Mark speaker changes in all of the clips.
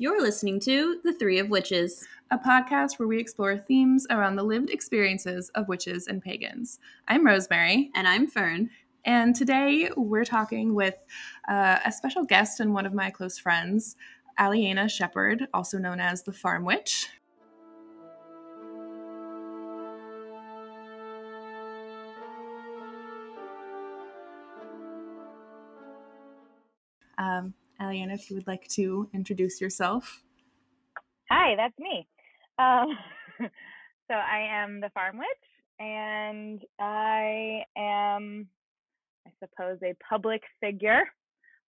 Speaker 1: You're listening to The Three of Witches,
Speaker 2: a podcast where we explore themes around the lived experiences of witches and pagans. I'm Rosemary.
Speaker 1: And I'm Fern.
Speaker 2: And today we're talking with uh, a special guest and one of my close friends, Aliana Shepard, also known as the Farm Witch. Um, Aliana, if you would like to introduce yourself.
Speaker 3: Hi, that's me. Um, so I am the Farm Witch, and I am, I suppose, a public figure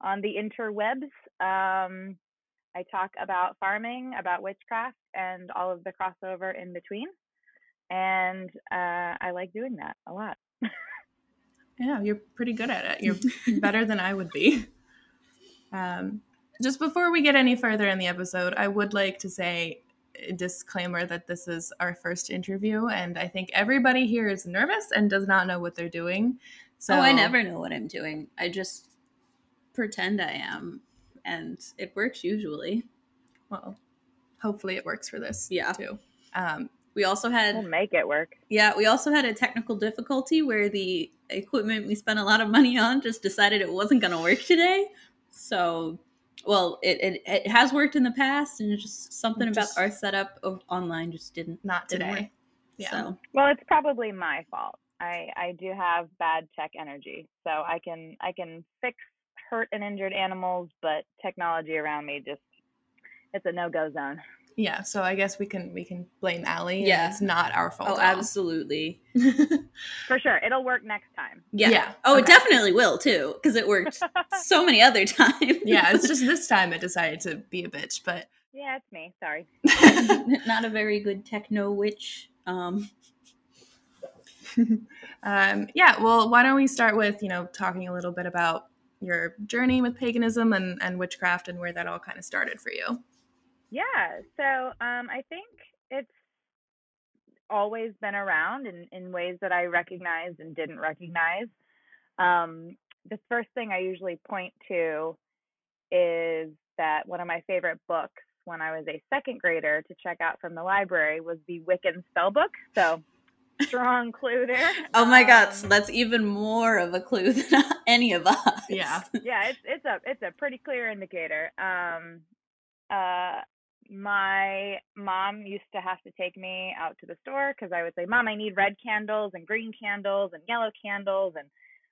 Speaker 3: on the interwebs. Um, I talk about farming, about witchcraft, and all of the crossover in between. And uh, I like doing that a lot.
Speaker 2: yeah, you're pretty good at it. You're better than I would be. Um, just before we get any further in the episode, I would like to say a disclaimer that this is our first interview, and I think everybody here is nervous and does not know what they're doing.
Speaker 1: So oh, I never know what I'm doing. I just pretend I am, and it works usually.
Speaker 2: Well, hopefully it works for this.
Speaker 1: Yeah.
Speaker 2: Too.
Speaker 1: Um, we also had
Speaker 3: we'll make it work.
Speaker 1: Yeah, we also had a technical difficulty where the equipment we spent a lot of money on just decided it wasn't going to work today. So, well, it, it, it has worked in the past, and just something just, about our setup of online just didn't
Speaker 2: not today.
Speaker 1: Didn't yeah. So.
Speaker 3: Well, it's probably my fault. I I do have bad tech energy, so I can I can fix hurt and injured animals, but technology around me just it's a no go zone.
Speaker 2: Yeah, so I guess we can we can blame Allie. Yeah, it's not our fault.
Speaker 1: Oh, absolutely.
Speaker 3: For sure, it'll work next time.
Speaker 1: Yeah. yeah. Oh, okay. it definitely will too, because it worked so many other times.
Speaker 2: yeah, it's just this time it decided to be a bitch, but
Speaker 3: yeah, it's me. Sorry.
Speaker 1: not a very good techno witch. Um.
Speaker 2: um, yeah. Well, why don't we start with you know talking a little bit about your journey with paganism and, and witchcraft and where that all kind of started for you.
Speaker 3: Yeah. So um, I think it's always been around in, in ways that I recognized and didn't recognize. Um, the first thing I usually point to is that one of my favorite books when I was a second grader to check out from the library was the Wiccan Spellbook. So strong clue there.
Speaker 1: Oh my god, so um, that's even more of a clue than any of us.
Speaker 2: Yeah.
Speaker 3: Yeah, it's it's a it's a pretty clear indicator. Um uh my mom used to have to take me out to the store because I would say, Mom, I need red candles and green candles and yellow candles and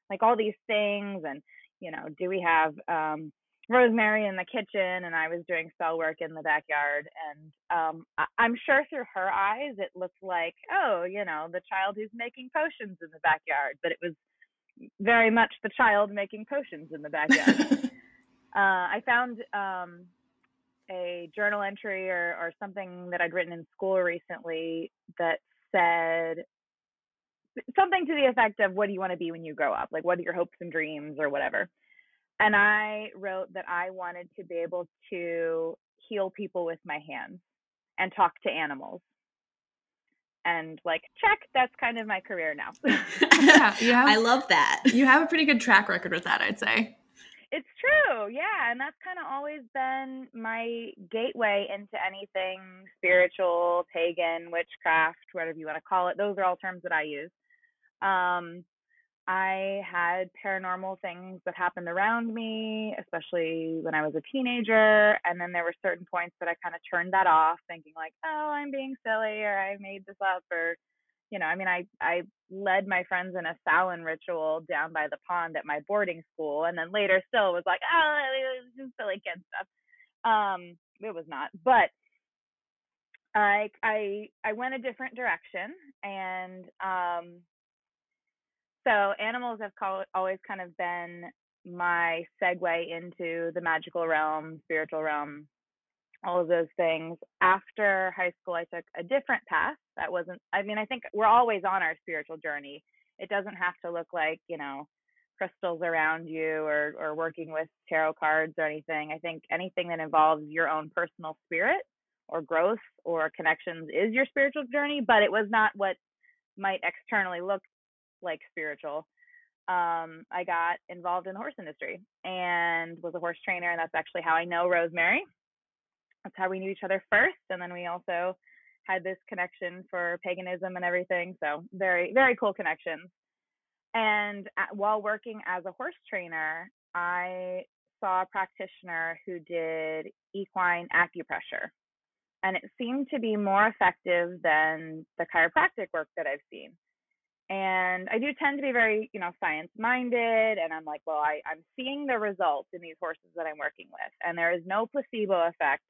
Speaker 3: like all these things. And, you know, do we have um, rosemary in the kitchen? And I was doing spell work in the backyard. And um, I- am sure through her eyes, it looked like, oh, you know, the child who's making potions in the backyard. But it was very much the child making potions in the backyard. uh, I found um, a journal entry or, or something that I'd written in school recently that said something to the effect of what do you want to be when you grow up? Like, what are your hopes and dreams or whatever? And I wrote that I wanted to be able to heal people with my hands and talk to animals. And like, check, that's kind of my career now.
Speaker 1: yeah, have, I love that.
Speaker 2: You have a pretty good track record with that, I'd say.
Speaker 3: It's true, yeah, and that's kind of always been my gateway into anything spiritual, pagan, witchcraft, whatever you want to call it. Those are all terms that I use. Um, I had paranormal things that happened around me, especially when I was a teenager. And then there were certain points that I kind of turned that off, thinking like, "Oh, I'm being silly," or "I made this up," or you know, I mean, I I led my friends in a Samhain ritual down by the pond at my boarding school, and then later still was like, oh, just silly kid stuff. Um, it was not, but I I I went a different direction, and um, so animals have call, always kind of been my segue into the magical realm, spiritual realm, all of those things. After high school, I took a different path. That wasn't, I mean, I think we're always on our spiritual journey. It doesn't have to look like, you know, crystals around you or, or working with tarot cards or anything. I think anything that involves your own personal spirit or growth or connections is your spiritual journey, but it was not what might externally look like spiritual. Um, I got involved in the horse industry and was a horse trainer, and that's actually how I know Rosemary that's how we knew each other first. And then we also had this connection for paganism and everything. So very, very cool connections. And at, while working as a horse trainer, I saw a practitioner who did equine acupressure. And it seemed to be more effective than the chiropractic work that I've seen. And I do tend to be very, you know, science minded. And I'm like, well, I, I'm seeing the results in these horses that I'm working with. And there is no placebo effect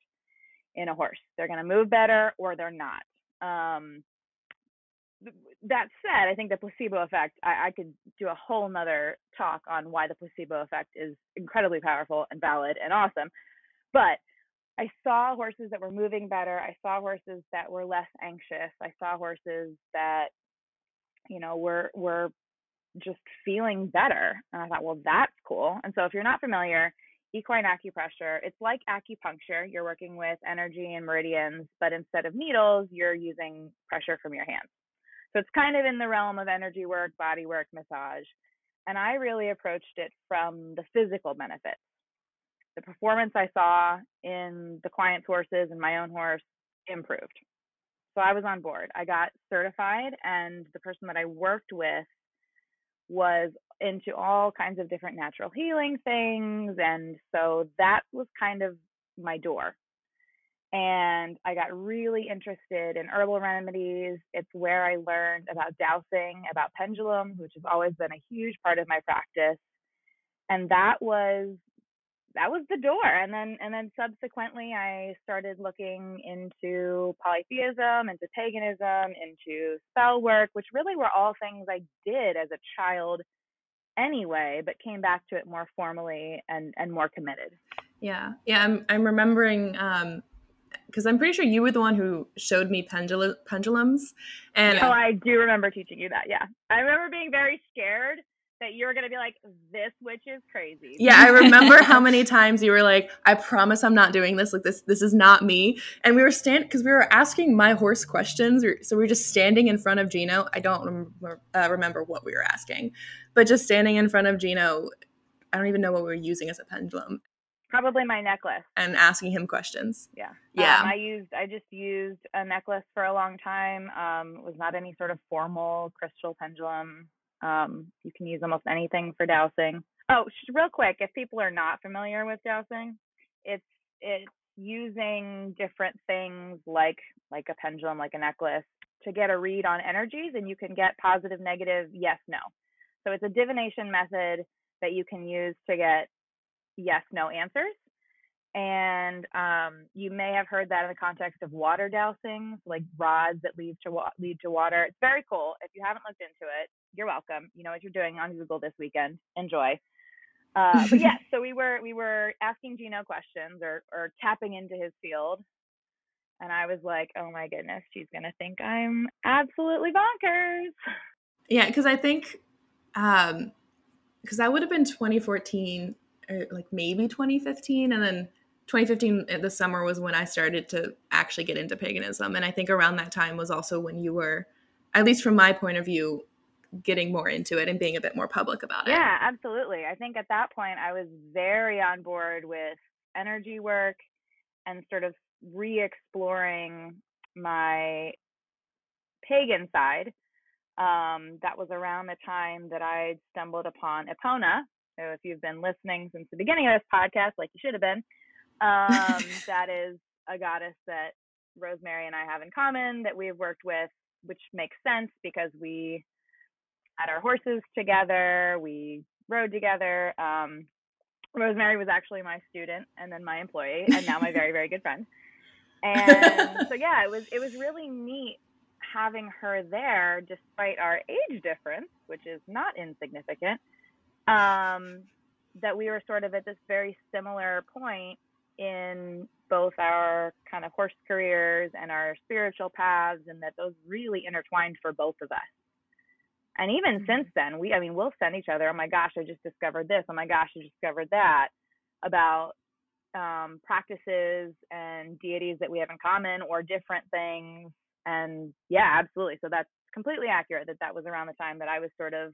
Speaker 3: in a horse. They're going to move better or they're not. Um, that said, I think the placebo effect, I, I could do a whole nother talk on why the placebo effect is incredibly powerful and valid and awesome. But I saw horses that were moving better. I saw horses that were less anxious. I saw horses that, you know, were were just feeling better. And I thought, well, that's cool. And so if you're not familiar, equine acupressure, it's like acupuncture. You're working with energy and meridians, but instead of needles, you're using pressure from your hands. So it's kind of in the realm of energy work, body work, massage. And I really approached it from the physical benefits. The performance I saw in the client's horses and my own horse improved. So I was on board. I got certified, and the person that I worked with was into all kinds of different natural healing things. And so that was kind of my door and I got really interested in herbal remedies. It's where I learned about dowsing, about pendulums, which has always been a huge part of my practice. And that was that was the door. And then and then subsequently I started looking into polytheism, into paganism, into spell work, which really were all things I did as a child anyway, but came back to it more formally and and more committed.
Speaker 2: Yeah. Yeah, I'm I'm remembering um because I'm pretty sure you were the one who showed me pendul- pendulums. And
Speaker 3: oh, I do remember teaching you that. Yeah, I remember being very scared that you were going to be like, "This witch is crazy."
Speaker 2: Yeah, I remember how many times you were like, "I promise I'm not doing this. Like this, this is not me." And we were stand because we were asking my horse questions, so we were just standing in front of Gino. I don't remember, uh, remember what we were asking, but just standing in front of Gino. I don't even know what we were using as a pendulum.
Speaker 3: Probably my necklace.
Speaker 2: And asking him questions.
Speaker 3: Yeah.
Speaker 2: Yeah.
Speaker 3: Um, I used I just used a necklace for a long time. Um, it was not any sort of formal crystal pendulum. Um, you can use almost anything for dowsing. Oh, real quick, if people are not familiar with dowsing, it's it's using different things like like a pendulum, like a necklace, to get a read on energies, and you can get positive, negative, yes, no. So it's a divination method that you can use to get yes no answers and um, you may have heard that in the context of water dowsing, like rods that lead to wa- lead to water. It's very cool. If you haven't looked into it, you're welcome. You know what you're doing on Google this weekend. Enjoy. Uh, but yes, so we were we were asking Gino questions or or tapping into his field, and I was like, oh my goodness, she's gonna think I'm absolutely bonkers.
Speaker 2: Yeah, because I think, um, because that would have been 2014 or like maybe 2015 and then 2015 uh, the summer was when i started to actually get into paganism. And i think around that time was also when you were at least from my point of view getting more into it and being a bit more public about it.
Speaker 3: Yeah absolutely. I think at that point i was very on board with energy work and sort of re-exploring my pagan side. Um, that was around the time that i stumbled upon epona. So if you've been listening since the beginning of this podcast, like you should have been, um, that is a goddess that Rosemary and I have in common that we've worked with, which makes sense because we had our horses together, we rode together. Um, Rosemary was actually my student and then my employee, and now my very very good friend. And so yeah, it was it was really neat having her there despite our age difference, which is not insignificant um, that we were sort of at this very similar point in both our kind of horse careers and our spiritual paths, and that those really intertwined for both of us. And even mm-hmm. since then, we, I mean, we'll send each other, oh my gosh, I just discovered this, oh my gosh, I discovered that about um, practices and deities that we have in common or different things. And yeah, absolutely. So that's completely accurate that that was around the time that I was sort of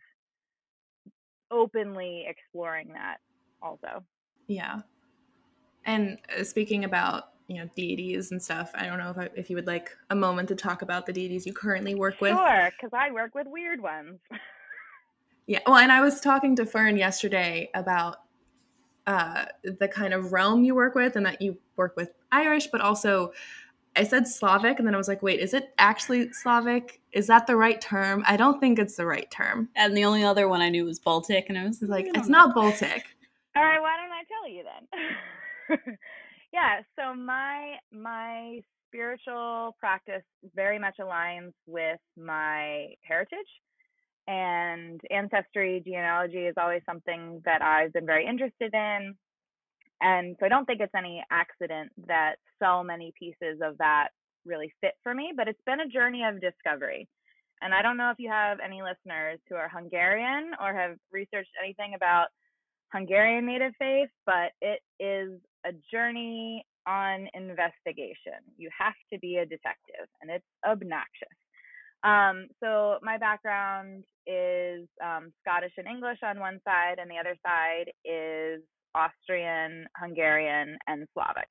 Speaker 3: openly exploring that also.
Speaker 2: Yeah. And uh, speaking about you know deities and stuff. I don't know if I, if you would like a moment to talk about the deities you currently work with.
Speaker 3: Sure, because I work with weird ones.
Speaker 2: yeah, well, and I was talking to Fern yesterday about uh, the kind of realm you work with, and that you work with Irish, but also I said Slavic, and then I was like, wait, is it actually Slavic? Is that the right term? I don't think it's the right term.
Speaker 1: And the only other one I knew was Baltic, and I was
Speaker 2: like, it's
Speaker 1: know.
Speaker 2: not Baltic.
Speaker 3: All right, why don't I tell you then? yeah, so my my spiritual practice very much aligns with my heritage and ancestry genealogy is always something that I've been very interested in and so I don't think it's any accident that so many pieces of that really fit for me, but it's been a journey of discovery. And I don't know if you have any listeners who are Hungarian or have researched anything about Hungarian native faith, but it is a journey on investigation. You have to be a detective, and it's obnoxious. Um, so my background is um, Scottish and English on one side, and the other side is Austrian, Hungarian, and Slavic.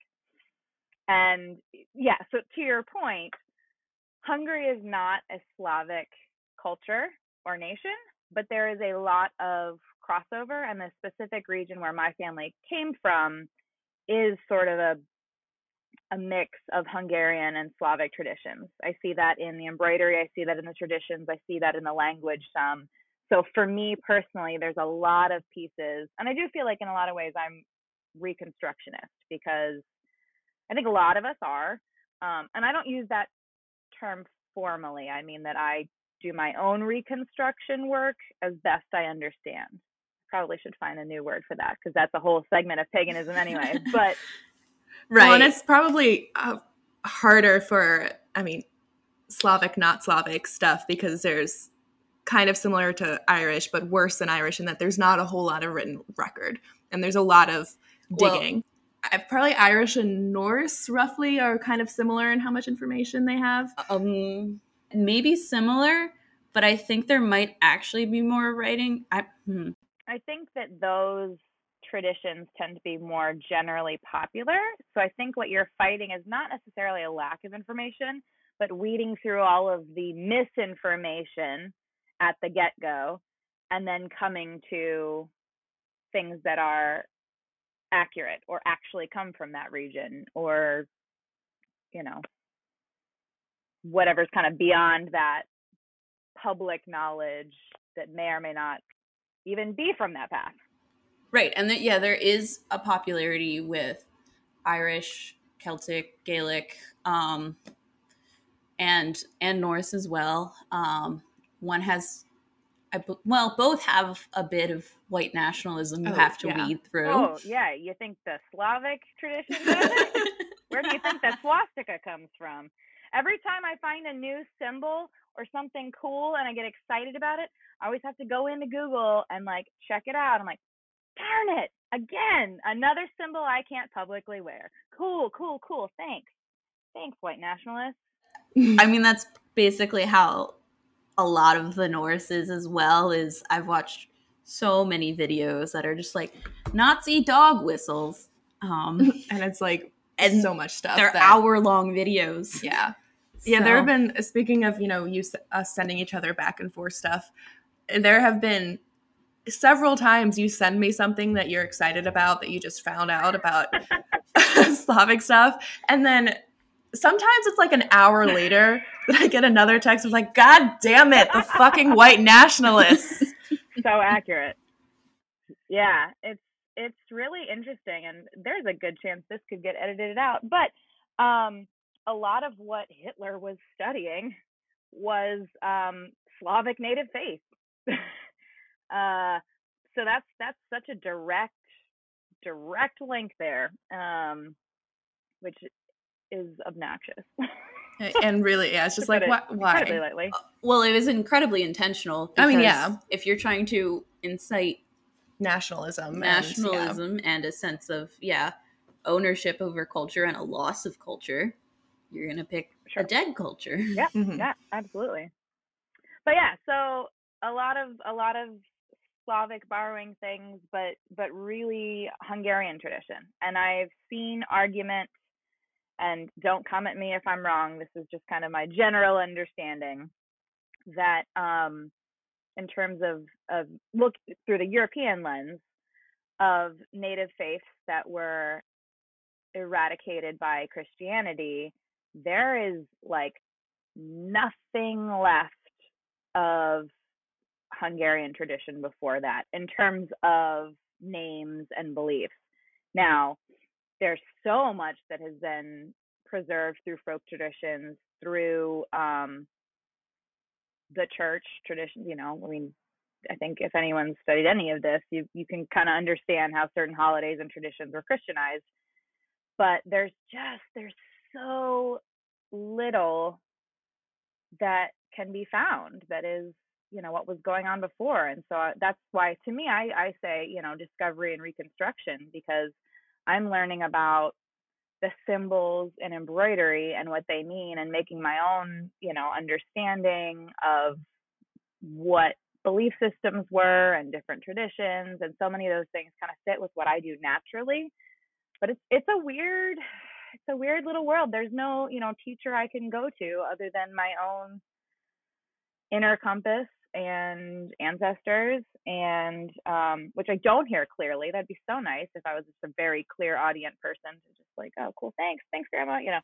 Speaker 3: And yeah, so to your point, Hungary is not a Slavic culture or nation, but there is a lot of crossover, and the specific region where my family came from is sort of a a mix of Hungarian and Slavic traditions. I see that in the embroidery, I see that in the traditions, I see that in the language some. So for me personally there's a lot of pieces and i do feel like in a lot of ways i'm reconstructionist because i think a lot of us are um, and i don't use that term formally. I mean that i do my own reconstruction work as best i understand probably should find a new word for that because that's a whole segment of paganism anyway but
Speaker 2: right well, and it's probably uh, harder for i mean slavic not slavic stuff because there's kind of similar to Irish, but worse than Irish in that there's not a whole lot of written record and there's a lot of digging. Well, probably Irish and Norse roughly are kind of similar in how much information they have.
Speaker 1: Um, maybe similar, but I think there might actually be more writing. I, hmm.
Speaker 3: I think that those traditions tend to be more generally popular. So I think what you're fighting is not necessarily a lack of information, but weeding through all of the misinformation at the get go and then coming to things that are accurate or actually come from that region or you know whatever's kind of beyond that public knowledge that may or may not even be from that path
Speaker 1: right and that yeah there is a popularity with irish celtic gaelic um and and norse as well um one has I, well, both have a bit of white nationalism you oh, have to yeah. weed through.
Speaker 3: Oh, yeah. You think the Slavic tradition Where do you think the swastika comes from? Every time I find a new symbol or something cool and I get excited about it, I always have to go into Google and like check it out. I'm like, darn it, again, another symbol I can't publicly wear. Cool, cool, cool. Thanks. Thanks, white nationalists.
Speaker 1: I mean, that's basically how a lot of the Norses as well is I've watched so many videos that are just like Nazi dog whistles. Um,
Speaker 2: and it's like and so much stuff.
Speaker 1: They're hour long videos.
Speaker 2: Yeah. So. Yeah, there have been speaking of, you know, you us sending each other back and forth stuff. There have been several times you send me something that you're excited about that you just found out about Slavic stuff and then sometimes it's like an hour later that I get another text. I was like, God damn it, the fucking white nationalists.
Speaker 3: So accurate. Yeah, it's it's really interesting, and there's a good chance this could get edited out. But um, a lot of what Hitler was studying was um, Slavic native faith. uh, so that's that's such a direct direct link there, um, which is obnoxious.
Speaker 2: and really, yeah, it's just like, why?
Speaker 3: Incredibly lightly. Uh,
Speaker 1: well, it was incredibly intentional.
Speaker 2: I mean, yeah.
Speaker 1: If you're trying to incite
Speaker 2: nationalism,
Speaker 1: nationalism, and, yeah. and a sense of yeah ownership over culture and a loss of culture, you're gonna pick sure. a dead culture.
Speaker 3: Yeah, mm-hmm. yeah, absolutely. But yeah, so a lot of a lot of Slavic borrowing things, but but really Hungarian tradition, and I've seen arguments and don't come at me if I'm wrong. This is just kind of my general understanding that um, in terms of of look through the European lens of native faiths that were eradicated by Christianity, there is like nothing left of Hungarian tradition before that in terms of names and beliefs. Now, there's so much that has been preserved through folk traditions, through um, the church tradition. You know, I mean, I think if anyone's studied any of this, you you can kind of understand how certain holidays and traditions were Christianized. But there's just there's so little that can be found that is you know what was going on before and so uh, that's why to me i i say you know discovery and reconstruction because i'm learning about the symbols and embroidery and what they mean and making my own you know understanding of what belief systems were and different traditions and so many of those things kind of fit with what i do naturally but it's it's a weird it's a weird little world. There's no you know teacher i can go to other than my own inner compass and ancestors and um, which i don't hear clearly. That'd be so nice if i was just a very clear audience person to just like oh cool thanks thanks grandma you know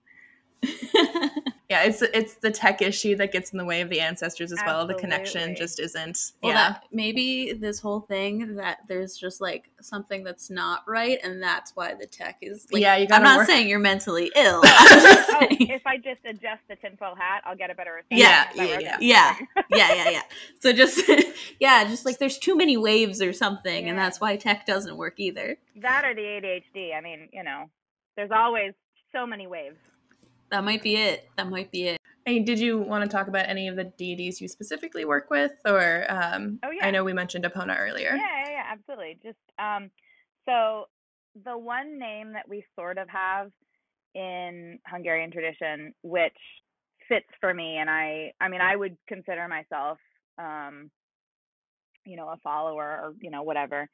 Speaker 2: yeah, it's it's the tech issue that gets in the way of the ancestors as
Speaker 3: Absolutely.
Speaker 2: well. The connection just isn't.
Speaker 1: Well,
Speaker 2: yeah.
Speaker 1: that maybe this whole thing that there's just like something that's not right, and that's why the tech is. Like,
Speaker 2: Yeah, you
Speaker 1: I'm not
Speaker 2: work-
Speaker 1: saying you're mentally ill. Oh, I'm just
Speaker 3: oh, if i just adjust the tinfoil hat i'll get a better
Speaker 1: Yeah,
Speaker 3: reception. Is that
Speaker 2: yeah, yeah.
Speaker 1: Yeah, yeah, yeah, yeah. So just yeah, just like there's too many waves or something, and that's why tech doesn't work either.
Speaker 3: that or the adhd i mean you know there's always so many waves
Speaker 1: That might be it. That might be it.
Speaker 2: Hey, did you want to talk about any of the deities you specifically work with, or um,
Speaker 3: Oh, yeah.
Speaker 2: I know we mentioned Epona earlier.
Speaker 3: Yeah, yeah, yeah, absolutely. Just um, so the one name that we sort of have in Hungarian tradition, which fits for me, and I, I mean, I would consider myself, um, you know, a follower or you know whatever,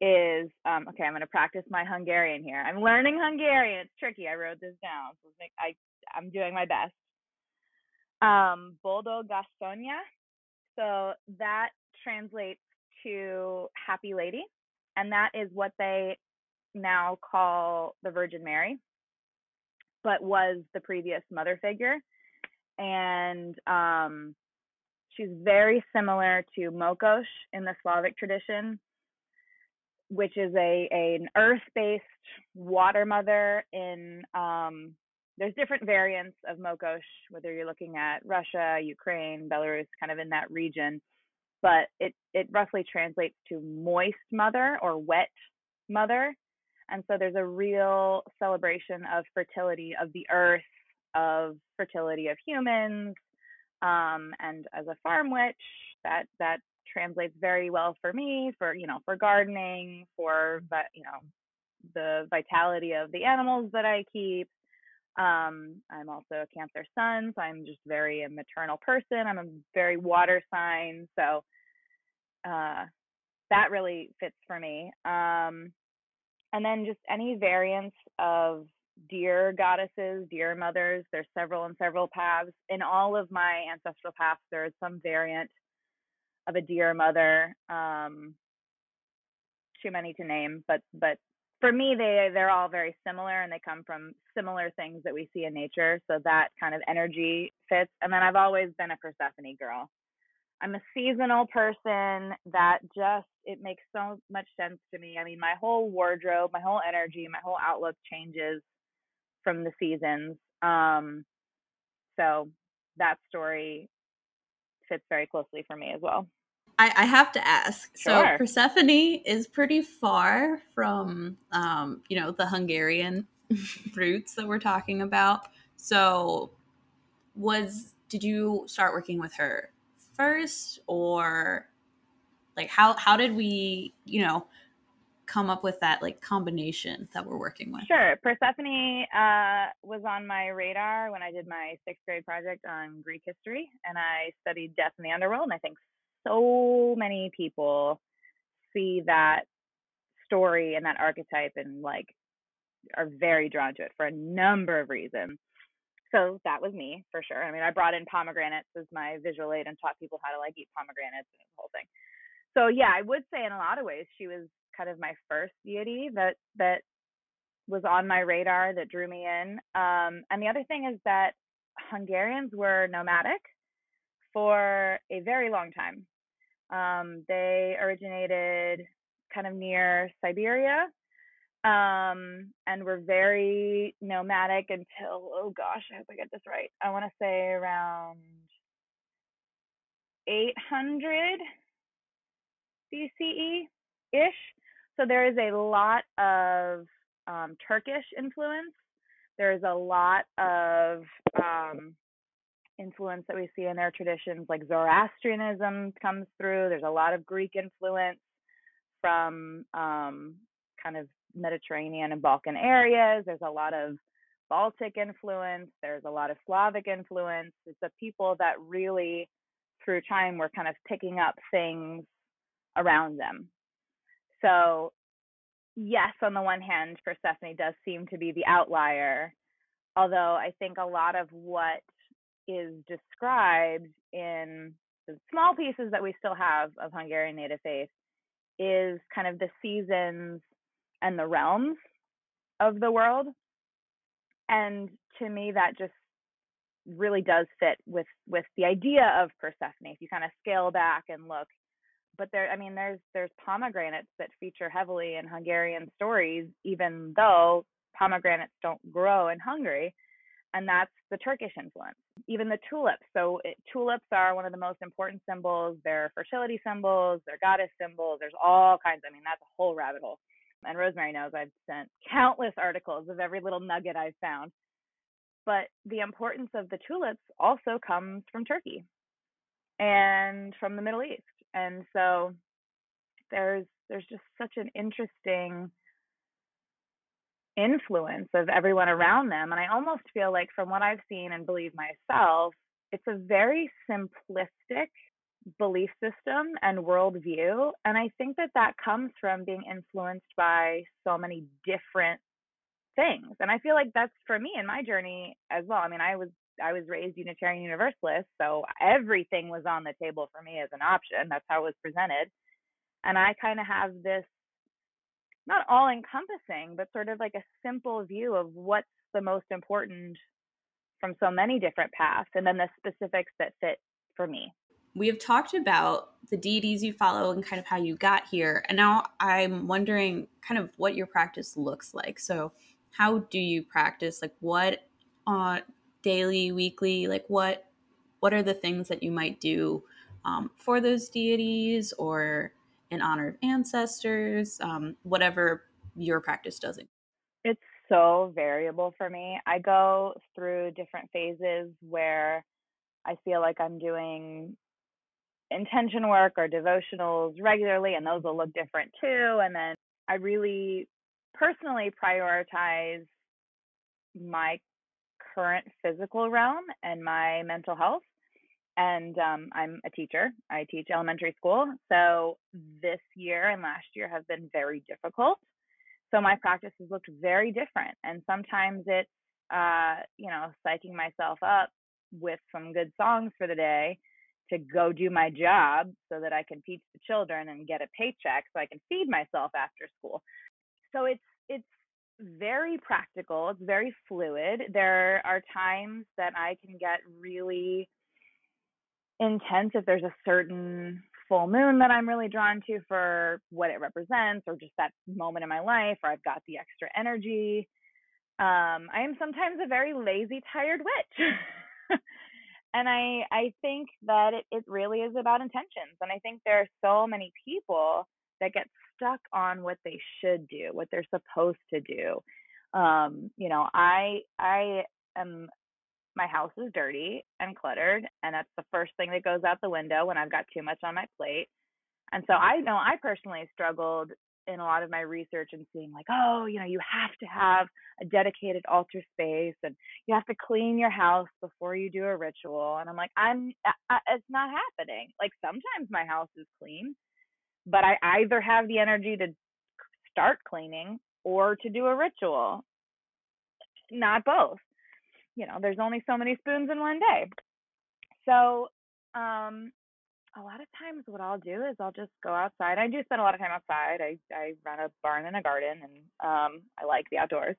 Speaker 3: is um, okay. I'm going to practice my Hungarian here. I'm learning Hungarian. It's tricky. I wrote this down. So I, I'm doing my best. Um, Boldogasszony. So that translates to happy lady and that is what they now call the virgin mary but was the previous mother figure and um, she's very similar to mokosh in the slavic tradition which is a, an earth-based water mother in um, there's different variants of mokosh whether you're looking at russia ukraine belarus kind of in that region but it it roughly translates to moist mother or wet mother and so there's a real celebration of fertility of the earth of fertility of humans um, and as a farm witch that that translates very well for me for you know for gardening for but you know the vitality of the animals that i keep um, i'm also a cancer sun so i'm just very a maternal person i'm a very water sign so uh, that really fits for me. Um, and then just any variants of deer goddesses, deer mothers. There's several and several paths. In all of my ancestral paths, there is some variant of a deer mother. Um, too many to name, but but for me, they they're all very similar, and they come from similar things that we see in nature. So that kind of energy fits. And then I've always been a Persephone girl. I'm a seasonal person that just it makes so much sense to me. I mean, my whole wardrobe, my whole energy, my whole outlook changes from the seasons. Um, so that story fits very closely for me as well.
Speaker 1: I, I have to ask. So Persephone is pretty far from, um, you know, the Hungarian roots that we're talking about. So, was did you start working with her first, or like how how did we, you know, come up with that like combination that we're working with?
Speaker 3: Sure. Persephone uh, was on my radar when I did my sixth grade project on Greek history, and I studied death in the underworld. And I think so many people see that story and that archetype and like are very drawn to it for a number of reasons. So that was me for sure. I mean, I brought in pomegranates as my visual aid and taught people how to like eat pomegranates and the whole thing. So yeah, I would say in a lot of ways she was kind of my first deity that that was on my radar that drew me in. Um, and the other thing is that Hungarians were nomadic for a very long time. Um, they originated kind of near Siberia um, and were very nomadic until, oh gosh, I hope I get this right. I want to say around 800 BCE ish. So there is a lot of um, Turkish influence. There's a lot of um, influence that we see in their traditions, like Zoroastrianism comes through. There's a lot of Greek influence from um, kind of Mediterranean and Balkan areas. There's a lot of Baltic influence. There's a lot of Slavic influence. It's a people that really, through time, were kind of picking up things around them. So, yes, on the one hand, Persephone does seem to be the outlier, although I think a lot of what is described in the small pieces that we still have of Hungarian native faith is kind of the seasons and the realms of the world. And to me, that just really does fit with with the idea of Persephone. If you kind of scale back and look, but there, I mean, there's there's pomegranates that feature heavily in Hungarian stories, even though pomegranates don't grow in Hungary, and that's the Turkish influence. Even the tulips. So it, tulips are one of the most important symbols. They're fertility symbols. They're goddess symbols. There's all kinds. I mean, that's a whole rabbit hole. And Rosemary knows I've sent countless articles of every little nugget I've found. But the importance of the tulips also comes from Turkey and from the Middle East. And so there's there's just such an interesting influence of everyone around them. And I almost feel like, from what I've seen and believe myself, it's a very simplistic belief system and worldview. And I think that that comes from being influenced by so many different things. And I feel like that's for me in my journey as well. I mean, I was I was raised Unitarian Universalist, so everything was on the table for me as an option. That's how it was presented. And I kind of have this not all encompassing, but sort of like a simple view of what's the most important from so many different paths and then the specifics that fit for me.
Speaker 1: We have talked about the deities you follow and kind of how you got here. And now I'm wondering kind of what your practice looks like. So, how do you practice? Like, what on uh, daily, weekly, like, what? What are the things that you might do um, for those deities or in honor of ancestors, um, whatever your practice does.
Speaker 3: It's so variable for me. I go through different phases where I feel like I'm doing intention work or devotionals regularly, and those will look different too. And then I really personally prioritize my current physical realm and my mental health and um, I'm a teacher. I teach elementary school. So this year and last year have been very difficult. So my practice has looked very different. And sometimes it's, uh, you know, psyching myself up with some good songs for the day to go do my job so that I can teach the children and get a paycheck so I can feed myself after school. So it's, it's, very practical. It's very fluid. There are times that I can get really intense if there's a certain full moon that I'm really drawn to for what it represents or just that moment in my life or I've got the extra energy. Um, I am sometimes a very lazy, tired witch. and I I think that it, it really is about intentions. And I think there are so many people that get stuck on what they should do, what they're supposed to do. Um, you know, I I am my house is dirty and cluttered and that's the first thing that goes out the window when I've got too much on my plate. And so I know I personally struggled in a lot of my research and seeing like, oh, you know, you have to have a dedicated altar space and you have to clean your house before you do a ritual. And I'm like, I'm, I, it's not happening. Like sometimes my house is clean, but I either have the energy to start cleaning or to do a ritual. not both. You know, there's only so many spoons in one day. So, um, a lot of times what I'll do is I'll just go outside. I do spend a lot of time outside. I I run a barn and a garden and um I like the outdoors.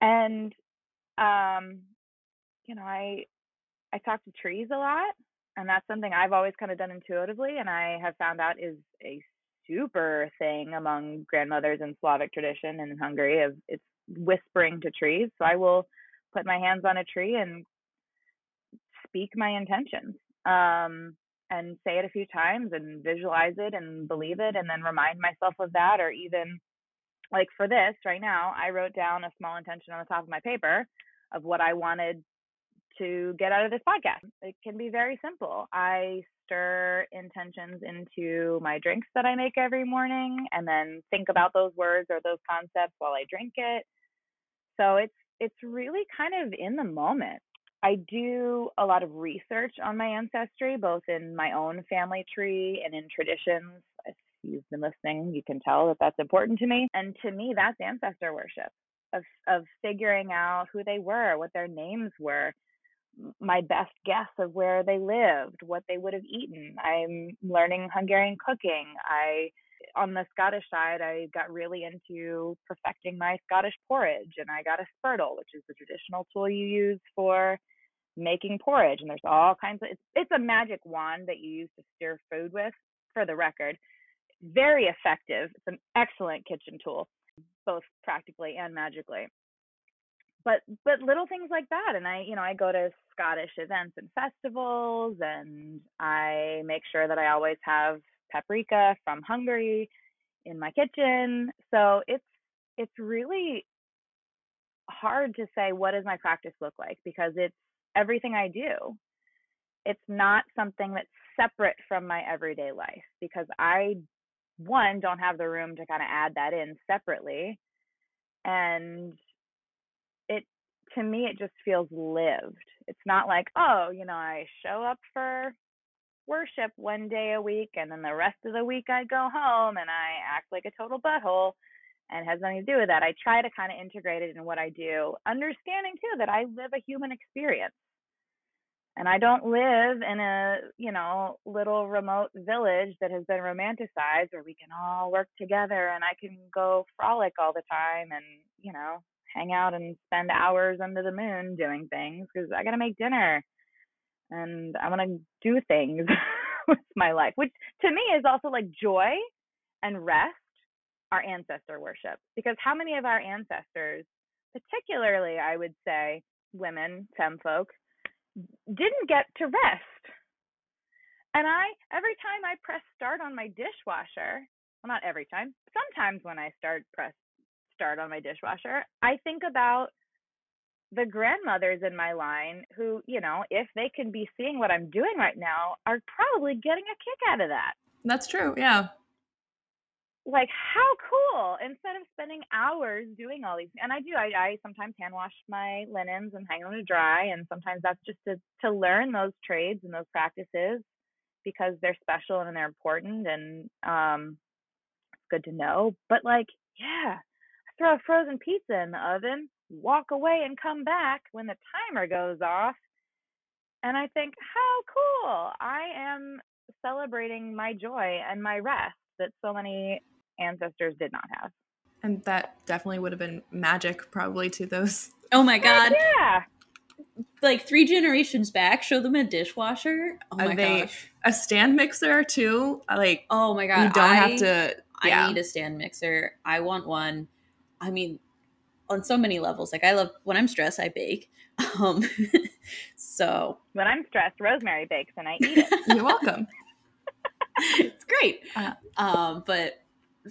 Speaker 3: And um you know, I I talk to trees a lot and that's something I've always kind of done intuitively and I have found out is a super thing among grandmothers in Slavic tradition and in Hungary of it's whispering to trees. So I will put my hands on a tree and speak my intentions. Um and say it a few times and visualize it and believe it and then remind myself of that or even like for this right now i wrote down a small intention on the top of my paper of what i wanted to get out of this podcast it can be very simple i stir intentions into my drinks that i make every morning and then think about those words or those concepts while i drink it so it's it's really kind of in the moment I do a lot of research on my ancestry, both in my own family tree and in traditions. If you've been listening, you can tell that that's important to me. And to me, that's ancestor worship of of figuring out who they were, what their names were, my best guess of where they lived, what they would have eaten. I'm learning Hungarian cooking. I on the Scottish side, I got really into perfecting my Scottish porridge, and I got a spurtle, which is the traditional tool you use for making porridge. And there's all kinds of it's it's a magic wand that you use to stir food with. For the record, very effective. It's an excellent kitchen tool, both practically and magically. But but little things like that, and I you know I go to Scottish events and festivals, and I make sure that I always have paprika from Hungary in my kitchen. So it's it's really hard to say what does my practice look like because it's everything I do. It's not something that's separate from my everyday life because I one don't have the room to kind of add that in separately and it to me it just feels lived. It's not like, oh, you know, I show up for worship one day a week and then the rest of the week I go home and I act like a total butthole and has nothing to do with that. I try to kind of integrate it in what I do, understanding too that I live a human experience. And I don't live in a, you know, little remote village that has been romanticized where we can all work together and I can go frolic all the time and, you know, hang out and spend hours under the moon doing things because I got to make dinner and I want to do things with my life, which to me is also like joy and rest our ancestor worship. Because how many of our ancestors, particularly I would say women, femme folk, didn't get to rest? And I, every time I press start on my dishwasher, well, not every time, sometimes when I start press start on my dishwasher, I think about the grandmothers in my line who, you know, if they can be seeing what I'm doing right now, are probably getting a kick out of that.
Speaker 2: That's true. Yeah.
Speaker 3: Like how cool! Instead of spending hours doing all these, and I do. I, I sometimes hand wash my linens and hang them to dry, and sometimes that's just to to learn those trades and those practices because they're special and they're important and um, it's good to know. But like, yeah, throw a frozen pizza in the oven walk away and come back when the timer goes off. And I think, how cool! I am celebrating my joy and my rest that so many ancestors did not have.
Speaker 2: And that definitely would have been magic, probably, to those.
Speaker 1: Oh my oh, god.
Speaker 3: Yeah.
Speaker 1: Like three generations back, show them a dishwasher. Oh my
Speaker 2: they,
Speaker 1: gosh.
Speaker 2: A stand mixer, too. Uh, like,
Speaker 1: Oh my god.
Speaker 2: you don't
Speaker 1: I,
Speaker 2: have to. Yeah.
Speaker 1: I need a stand mixer. I want one. I mean, on so many levels. Like I love when I'm stressed, I bake. Um, so
Speaker 3: When I'm stressed, Rosemary bakes and I eat it.
Speaker 2: You're welcome.
Speaker 1: it's great.
Speaker 2: Uh,
Speaker 1: Um, but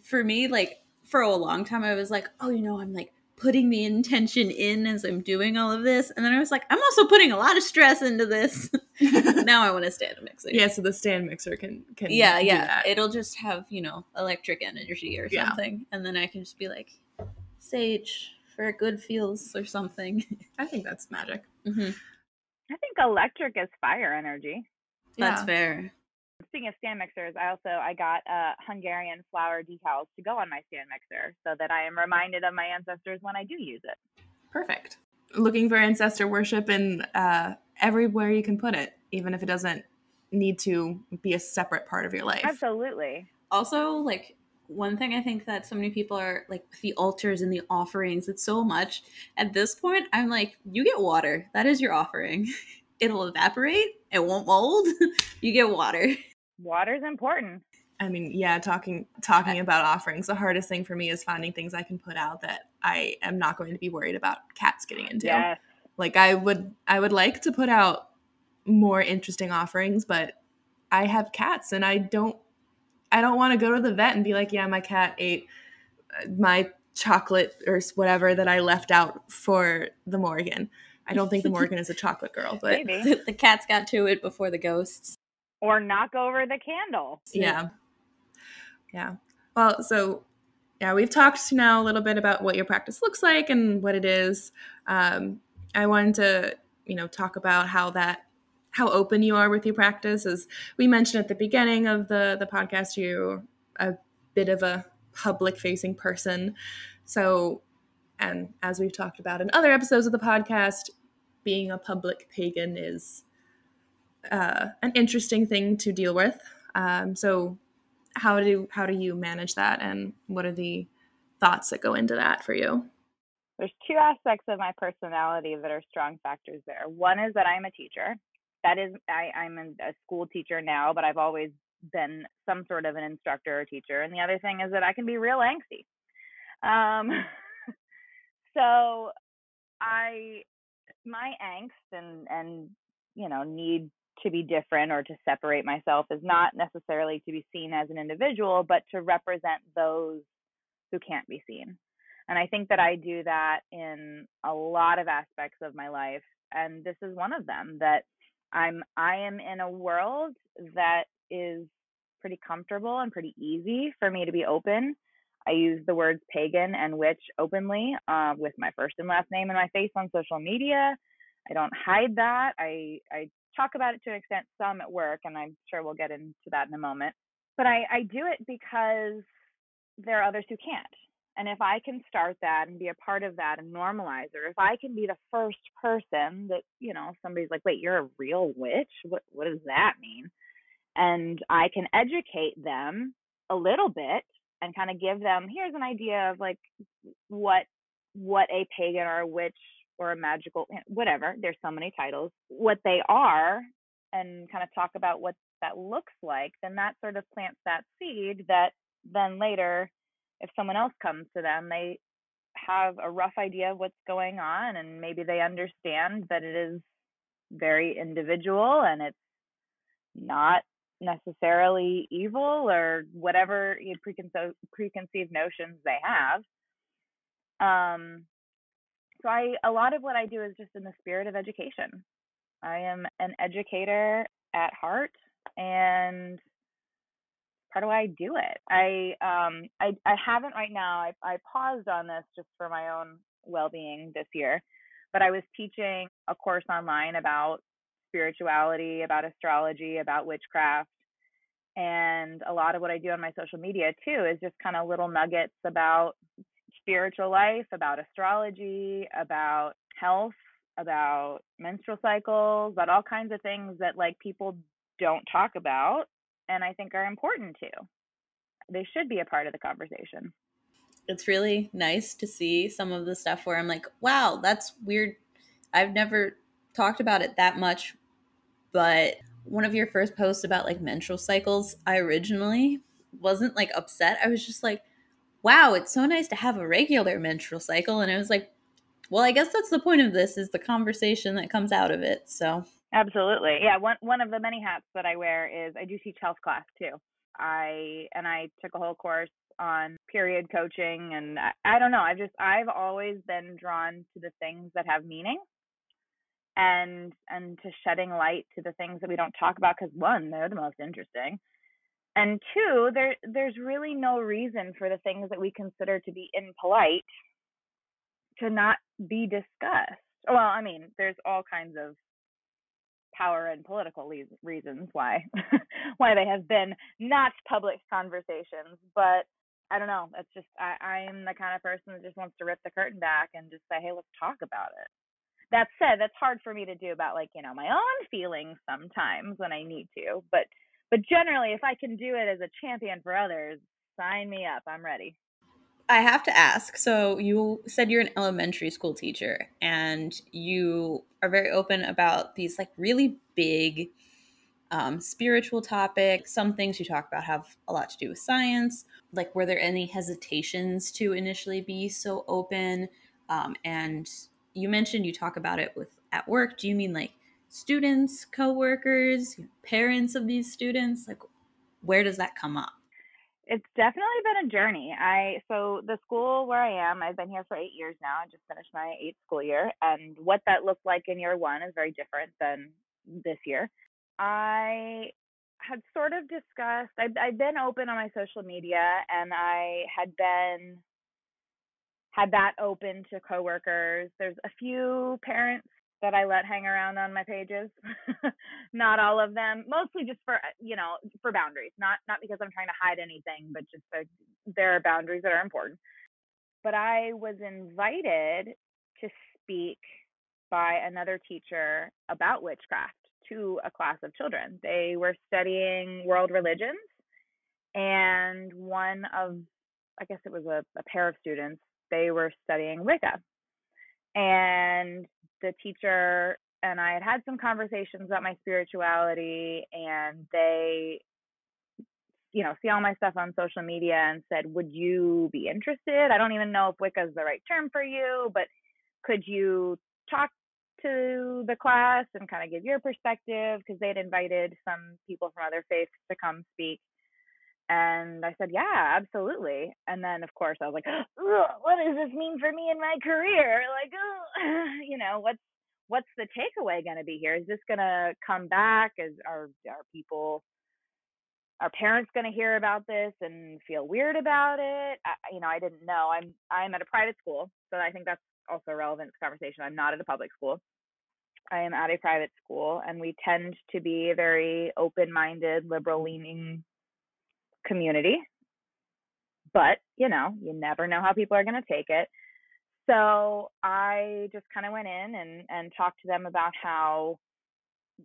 Speaker 1: for me, like for a long time, I was like, oh, you know, I'm like putting the intention in as I'm doing all of this, and then I was like, I'm also putting a lot of stress into this. now I want to stand mixer.
Speaker 2: yeah, so the stand mixer can can
Speaker 1: yeah, yeah.
Speaker 2: that.
Speaker 1: It'll just have you know electric energy or
Speaker 2: Yeah.
Speaker 1: something, and then I can just be like, sage for good feels or something.
Speaker 2: I think that's magic.
Speaker 1: hmm
Speaker 3: I think electric is fire energy.
Speaker 1: That's
Speaker 2: Yeah.
Speaker 1: fair.
Speaker 3: Speaking of stand mixers, I also I got uh, Hungarian flower decals to go on my stand mixer so that I am reminded of my ancestors when I do use it.
Speaker 2: Perfect. Looking for ancestor worship in uh, everywhere you can put it, even if it doesn't need to be a separate part of your life.
Speaker 3: Absolutely.
Speaker 1: Also, like one thing I think that so many people are like with the altars and the offerings, it's so much. At this point, I'm like, you get water. That is your offering. It'll evaporate. It won't mold. you get water.
Speaker 3: Water's important.
Speaker 2: I mean, yeah, talking talking about offerings, the hardest thing for me is finding things I can put out that I am not going to be worried about cats getting into.
Speaker 3: Yes.
Speaker 2: Like I would I would like to put out more interesting offerings, but I have cats and I don't I don't want to go to the vet and be like, yeah, my cat ate uh, my chocolate or whatever that I left out for the Morrigan. I don't think the Morrigan is a chocolate girl, but
Speaker 3: Maybe.
Speaker 1: the cats got to it before the ghosts.
Speaker 3: Or knock over the candle.
Speaker 2: yeah. Yeah. Well, so yeah, we've talked now a little bit about what your practice looks like and what it is. Um, I wanted to, you know, talk about how that how open you are with your practice. As we mentioned at the beginning of the the podcast, you're a bit of a public facing person. So, and as we've talked about in other episodes of the podcast, being a public pagan is uh, an interesting thing to deal with. Um, so, how do how do you manage that, and what are the thoughts that go into that for you?
Speaker 3: There's two aspects of my personality that are strong factors there. One is that I'm a teacher. That is, I, I'm a school teacher now, but I've always been some sort of an instructor or teacher. And the other thing is that I can be real angsty. Um, so I, my angst and and you know need to be different or to separate myself is not necessarily to be seen as an individual, but to represent those who can't be seen. And I think that I do that in a lot of aspects of my life. And this is one of them that I'm I am in a world that is pretty comfortable and pretty easy for me to be open. I use the words pagan and witch openly uh, with my first and last name and my face on social media. I don't hide that. I, I talk about it to an extent some at work, and I'm sure we'll get into that in a moment. But I, I do it because there are others who can't. And if I can start that and be a part of that and normalize or if I can be the first person that, you know, somebody's like, wait, you're a real witch? What what does that mean? And I can educate them a little bit and kind of give them here's an idea of like what what a pagan or a witch or a magical whatever, there's so many titles, what they are and kind of talk about what that looks like, then that sort of plants that seed that then later if someone else comes to them, they have a rough idea of what's going on and maybe they understand that it is very individual and it's not necessarily evil or whatever preconceived preconceived notions they have. Um, so I a lot of what I do is just in the spirit of education. I am an educator at heart and part do I do it. I um I I haven't right now. I I paused on this just for my own well-being this year, but I was teaching a course online about spirituality, about astrology, about witchcraft. And a lot of what I do on my social media too is just kind of little nuggets about spiritual life, about astrology, about health, about menstrual cycles, about all kinds of things that like people don't talk about and I think are important too. They should be a part of the conversation.
Speaker 1: It's really nice to see some of the stuff where I'm like, wow, that's weird. I've never talked about it that much, but one of your first posts about like menstrual cycles, I originally wasn't like upset. I was just like, wow, it's so nice to have a regular menstrual cycle. And I was like, well, I guess that's the point of this is the conversation that comes out of it. So
Speaker 3: Absolutely. Yeah, one one of the many hats that I wear is I do teach health class too. I and I took a whole course on period coaching and I, I don't know, I've just I've always been drawn to the things that have meaning and and to shedding light to the things that we don't talk about cuz one, they're the most interesting. And two, there there's really no reason for the things that we consider to be impolite to not be discussed. Well, I mean, there's all kinds of power and political reasons why why they have been not public conversations but I don't know. It's just I, I'm the kind of person that just wants to rip the curtain back and just say, hey, let's talk about it. That said, that's hard for me to do about like, you know, my own feelings sometimes when I need to. But but generally if I can do it as a champion for others, sign me up. I'm ready.
Speaker 1: I have to ask. So you said you're an elementary school teacher and you are very open about these like really big um, spiritual topics. Some things you talk about have a lot to do with science. Like, were there any hesitations to initially be so open? Um, and you mentioned you talk about it with at work. Do you mean like students, coworkers, parents of these students? Like, where does that come up?
Speaker 3: It's definitely been a journey. I so the school where I am, I've been here for eight years now. I just finished my eighth school year, and what that looked like in year one is very different than this year. I had sort of discussed. I've, I've been open on my social media, and I had been had that open to coworkers. There's a few parents that I let hang around on my pages. not all of them, mostly just for uh, you know for boundaries. Not not because I'm trying to hide anything, but just there are boundaries that are important. But I was invited to speak by another teacher about witchcraft to a class of children. They were studying world religions, and one of, I guess it was a, a pair of students, they were studying Wicca. And the teacher and I had had some conversations about my spirituality, and they, you know, see all my stuff on social media and said, Would you be interested? I don't even know if Wicca is the right term for you, but could you talk to the class and kind of give your perspective because they'd invited some people from other faiths to come speak. And I said, yeah, absolutely. And then, of course, I was like, what does this mean for me in my career? Like, you know, what's what's the takeaway going to be here? Is this going to come back? Is are are people, are parents going to hear about this and feel weird about it? I, you know, I didn't know. I'm I'm at a private school, so I think that's also relevant to the conversation. I'm not at a public school. I am at a private school, and we tend to be very open minded, liberal leaning community. But, you know, you never know how people are going to take it. So I just kind of went in and, and talked to them about how,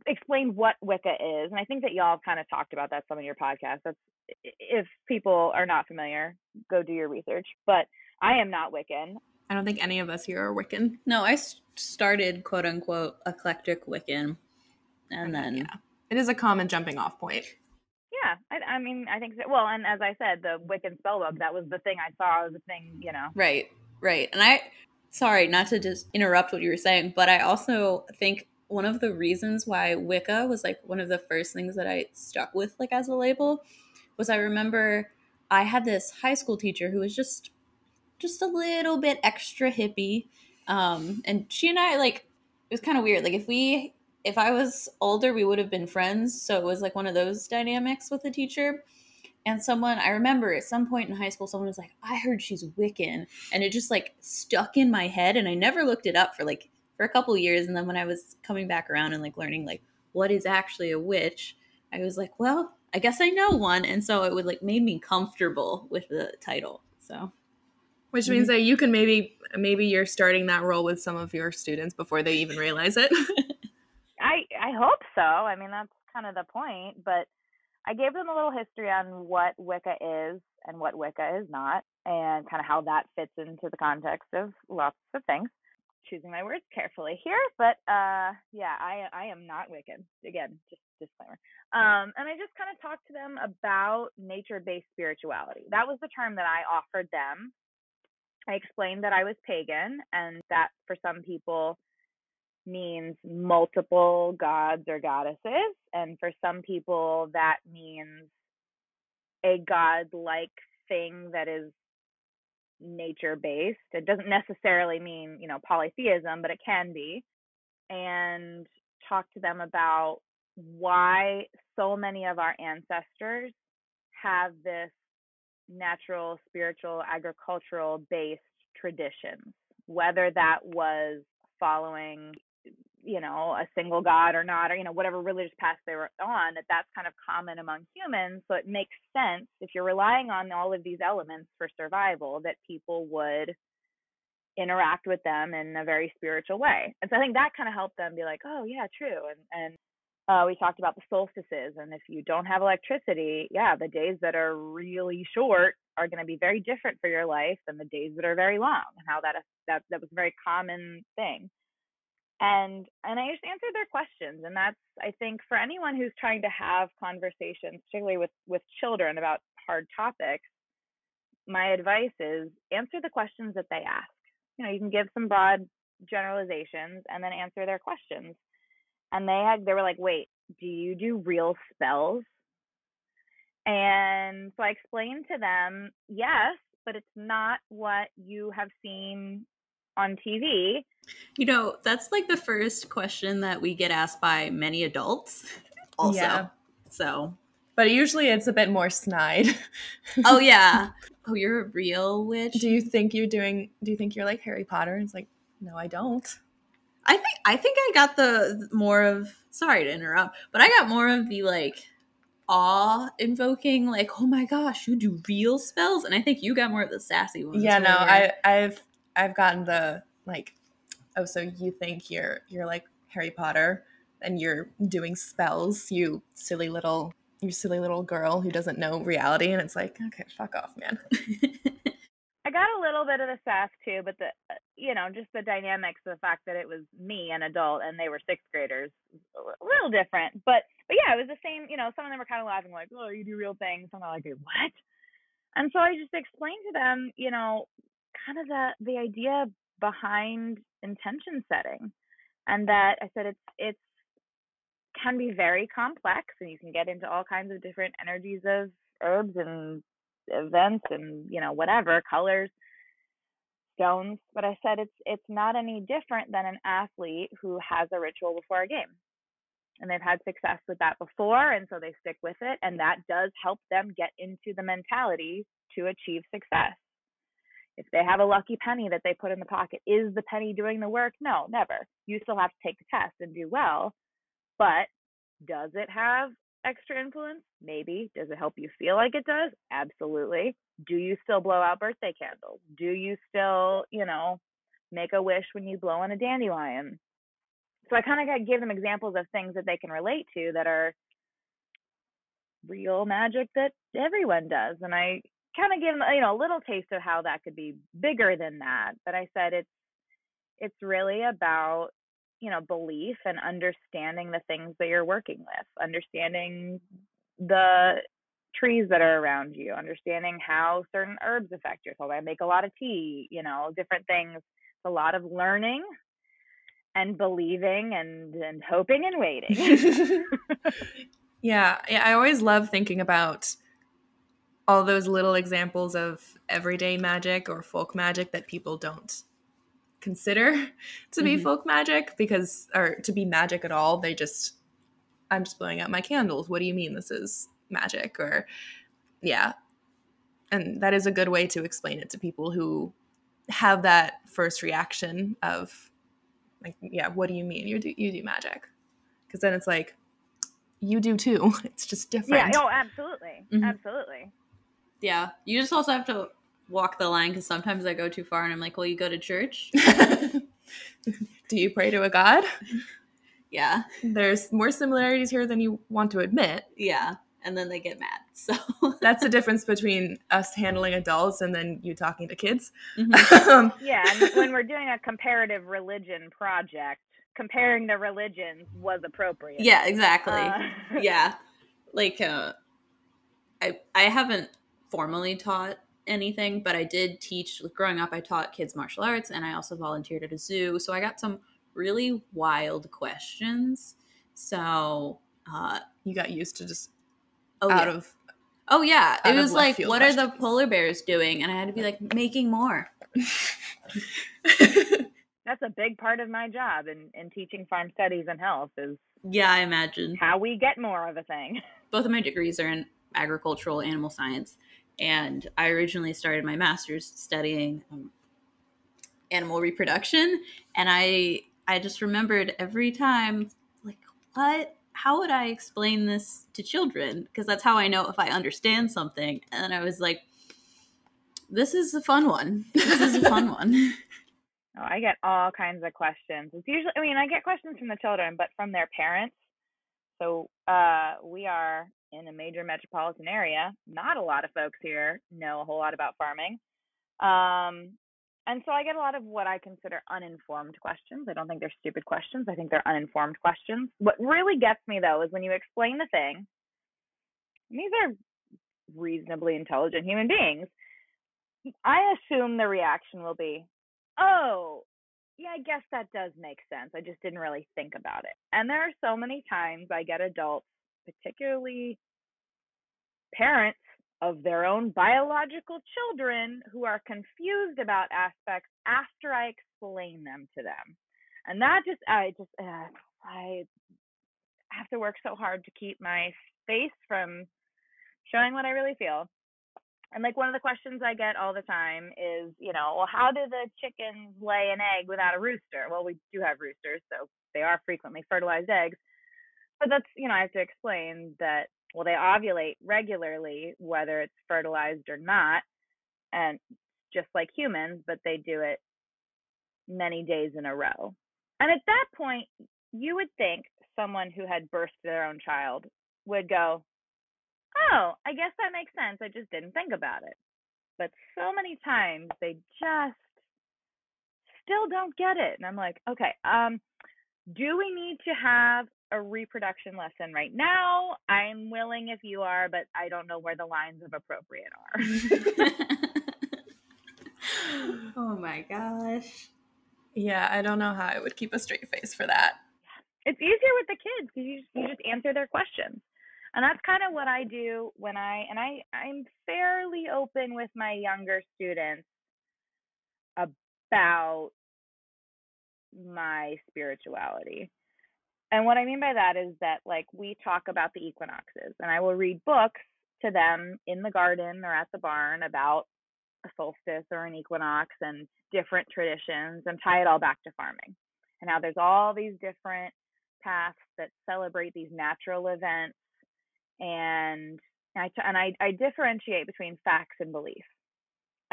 Speaker 3: explained what Wicca is. And I think that y'all kind of talked about that some of your podcasts. That's, if people are not familiar, go do your research. But I am not Wiccan.
Speaker 2: I don't think any of us here are Wiccan.
Speaker 1: No, I started quote unquote eclectic Wiccan, and then
Speaker 2: yeah. it is a common jumping off point.
Speaker 3: Yeah, I, I mean, I think so. Well, and as I said, the Wiccan spellbook that was the thing I saw, the thing, you know.
Speaker 1: Right, right, and I, sorry, not to just interrupt what you were saying, but I also think one of the reasons why Wicca was like one of the first things that I stuck with, like as a label, was I remember I had this high school teacher who was just just a little bit extra hippie. Um, and she and I like it was kind of weird. Like if we if I was older, we would have been friends. So it was like one of those dynamics with the teacher. And someone I remember at some point in high school, someone was like, "I heard she's Wiccan," and it just like stuck in my head. And I never looked it up for like for a couple years. And then when I was coming back around and like learning like what is actually a witch, I was like, "Well, I guess I know one." And so it would like made me comfortable with the title. So
Speaker 2: which means mm-hmm. that you can maybe maybe you're starting that role with some of your students before they even realize it.
Speaker 3: I hope so. I mean that's kind of the point, but I gave them a little history on what Wicca is and what Wicca is not, and kind of how that fits into the context of lots of things. Choosing my words carefully here, but uh, yeah, I I am not Wiccan. Again, just disclaimer. Um, and I just kind of talked to them about nature-based spirituality. That was the term that I offered them I explained that I was pagan and that for some people means multiple gods or goddesses. And for some people, that means a god like thing that is nature based. It doesn't necessarily mean, you know, polytheism, but it can be. And talk to them about why so many of our ancestors have this natural, spiritual, agricultural based traditions, whether that was following you know, a single god or not, or, you know, whatever religious path they were on, that that's kind of common among humans. So it makes sense if you're relying on all of these elements for survival that people would interact with them in a very spiritual way. And so I think that kind of helped them be like, oh, yeah, true. And, and, uh, we talked about the solstices, and if you don't have electricity, yeah, the days that are really short are going to be very different for your life than the days that are very long. And how that that that was a very common thing and and I just answer their questions. And that's I think for anyone who's trying to have conversations, particularly with with children about hard topics, my advice is answer the questions that they ask. You know, you can give some broad generalizations and then answer their questions. And they had they were like, wait, do you do real spells? And so I explained to them, yes, but it's not what you have seen on TV.
Speaker 1: You know, that's like the first question that we get asked by many adults, also. Yeah. So,
Speaker 2: but usually it's a bit more snide.
Speaker 1: oh yeah. Oh, you're a real witch.
Speaker 2: Do you think you're doing? Do you think you're like Harry Potter? And It's like, no, I don't.
Speaker 1: I think I think I got the more of. Sorry to interrupt, but I got more of the like awe invoking, like, oh my gosh, you do real spells, and I think you got more of the sassy ones.
Speaker 2: Yeah, no, I I've I've gotten the like, oh, so you think you're you're like Harry Potter and you're doing spells, you silly little you silly little girl who doesn't know reality, and it's like, okay, fuck off, man.
Speaker 3: I got a little bit of the sass too, but the uh, you know just the dynamics, the fact that it was me, an adult, and they were sixth graders, a little different. But but yeah, it was the same. You know, some of them were kind of laughing like, oh, you do real things. Some are like, what? And so I just explained to them, you know, kind of the the idea behind intention setting and that i said it's it's can be very complex and you can get into all kinds of different energies of herbs and events and you know whatever colors stones but i said it's it's not any different than an athlete who has a ritual before a game. And they've had success with that before and so they stick with it and that does help them get into the mentality to achieve success if they have a lucky penny that they put in the pocket, is the penny doing the work? No, never. You still have to take the test and do well. But does it have extra influence? Maybe. Does it help you feel like it does? Absolutely. Do you still blow out birthday candles? Do you still, you know, make a wish when you blow on a dandelion? So I kind of give them examples of things that they can relate to that are real magic that everyone does. And I kind of give them you know a little taste of how that could be bigger than that but i said it's it's really about you know belief and understanding the things that you're working with understanding the trees that are around you understanding how certain herbs affect your soul i make a lot of tea you know different things. It's a lot of learning and believing and and hoping and waiting.
Speaker 2: Yeah i always love thinking about all those little examples of everyday magic or folk magic that people don't consider to be mm-hmm. folk magic because or to be magic at all they just i'm just blowing out my candles. What do you mean this is magic? Or yeah. And that is a good way to explain it to people who have that first reaction of like yeah what do you mean? You do you do magic. Because then it's like you do too. It's just different.
Speaker 3: yeah oh absolutely. Mm-hmm. absolutely
Speaker 1: yeah, you just also have to walk the line because sometimes I go too far and I'm like, well, you go to church?
Speaker 2: Do you pray to a god?
Speaker 1: Yeah.
Speaker 2: There's more similarities here than you want to admit.
Speaker 1: Yeah. And then they get mad. So
Speaker 2: that's the difference between us handling adults and then you talking to kids.
Speaker 3: Mm-hmm. Um, yeah. And when we're doing a comparative religion project, comparing the religions was appropriate.
Speaker 1: Yeah, exactly. Uh, yeah. Like, uh, I, I haven't formally taught anything, but I did teach growing up. I taught kids martial arts and I also volunteered at a zoo. So I got some really wild questions. So uh,
Speaker 2: you got used to just oh, out yeah. of.
Speaker 1: Oh yeah, it was like, what questions. are the polar bears doing? And I had to be like, making more.
Speaker 3: That's a big part of my job in, in teaching farm studies and health is
Speaker 1: yeah, I imagine
Speaker 3: how we get more of a thing.
Speaker 1: Both of my degrees are in agricultural animal science, and I originally started my master's studying um, animal reproduction, and I I just remembered every time, like, what? How would I explain this to children? Because that's how I know if I understand something. And I was like, this is a fun one. This is a fun one.
Speaker 3: Oh, I get all kinds of questions. It's usually, I mean, I get questions from the children, but from their parents. So uh, we are in a major metropolitan area. Not a lot of folks here know a whole lot about farming. Um, and so I get a lot of what I consider uninformed questions. I don't think they're stupid questions. I think they're uninformed questions. What really gets me though is when you explain the thing, these are reasonably intelligent human beings. I assume the reaction will be, oh, yeah, I guess that does make sense. I just didn't really think about it. And there are so many times I get adults, particularly parents of their own biological children, who are confused about aspects after I explain them to them. And that just, I just, uh, I have to work so hard to keep my face from showing what I really feel. And like one of the questions I get all the time is, you know, well, how do the chickens lay an egg without a rooster? Well, we do have roosters, so they are frequently fertilized eggs. But that's, you know, I have to explain that, well, they ovulate regularly, whether it's fertilized or not, and just like humans, but they do it many days in a row. And at that point, you would think someone who had birthed their own child would go, oh, I guess that makes sense. I just didn't think about it. But so many times they just still don't get it. And I'm like, okay, um, do we need to have a reproduction lesson right now? I'm willing if you are, but I don't know where the lines of appropriate are.
Speaker 1: oh my gosh.
Speaker 2: Yeah, I don't know how I would keep a straight face for that.
Speaker 3: It's easier with the kids because you, you just answer their questions and that's kind of what I do when I and I I'm fairly open with my younger students about my spirituality. And what I mean by that is that like we talk about the equinoxes and I will read books to them in the garden or at the barn about a solstice or an equinox and different traditions and tie it all back to farming. And now there's all these different paths that celebrate these natural events and I and I, I differentiate between facts and belief.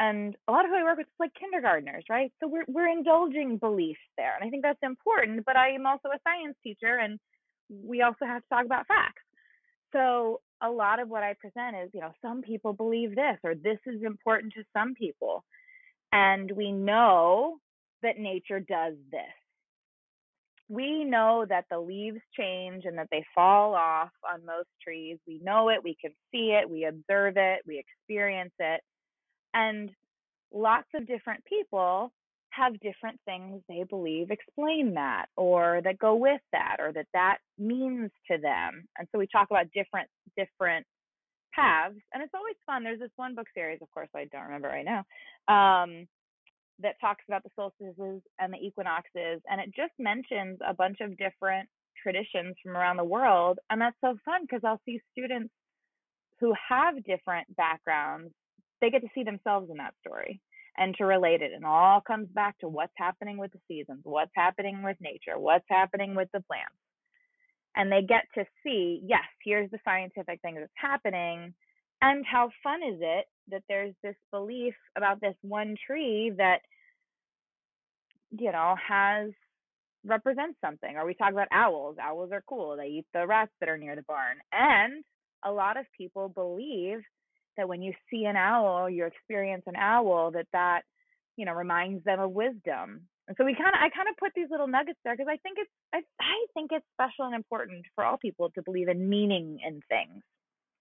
Speaker 3: And a lot of who I work with is like kindergartners, right? So we're we're indulging beliefs there, and I think that's important. But I am also a science teacher, and we also have to talk about facts. So a lot of what I present is, you know, some people believe this, or this is important to some people, and we know that nature does this we know that the leaves change and that they fall off on most trees. We know it, we can see it, we observe it, we experience it. And lots of different people have different things they believe explain that or that go with that or that that means to them. And so we talk about different different paths and it's always fun. There's this one book series, of course I don't remember right now. Um, that talks about the solstices and the equinoxes, and it just mentions a bunch of different traditions from around the world. And that's so fun because I'll see students who have different backgrounds, they get to see themselves in that story and to relate it. And all comes back to what's happening with the seasons, what's happening with nature, what's happening with the plants. And they get to see, yes, here's the scientific thing that's happening. And how fun is it that there's this belief about this one tree that you know has represents something or we talk about owls owls are cool they eat the rats that are near the barn and a lot of people believe that when you see an owl you experience an owl that that you know reminds them of wisdom and so we kind of i kind of put these little nuggets there because i think it's I, I think it's special and important for all people to believe in meaning in things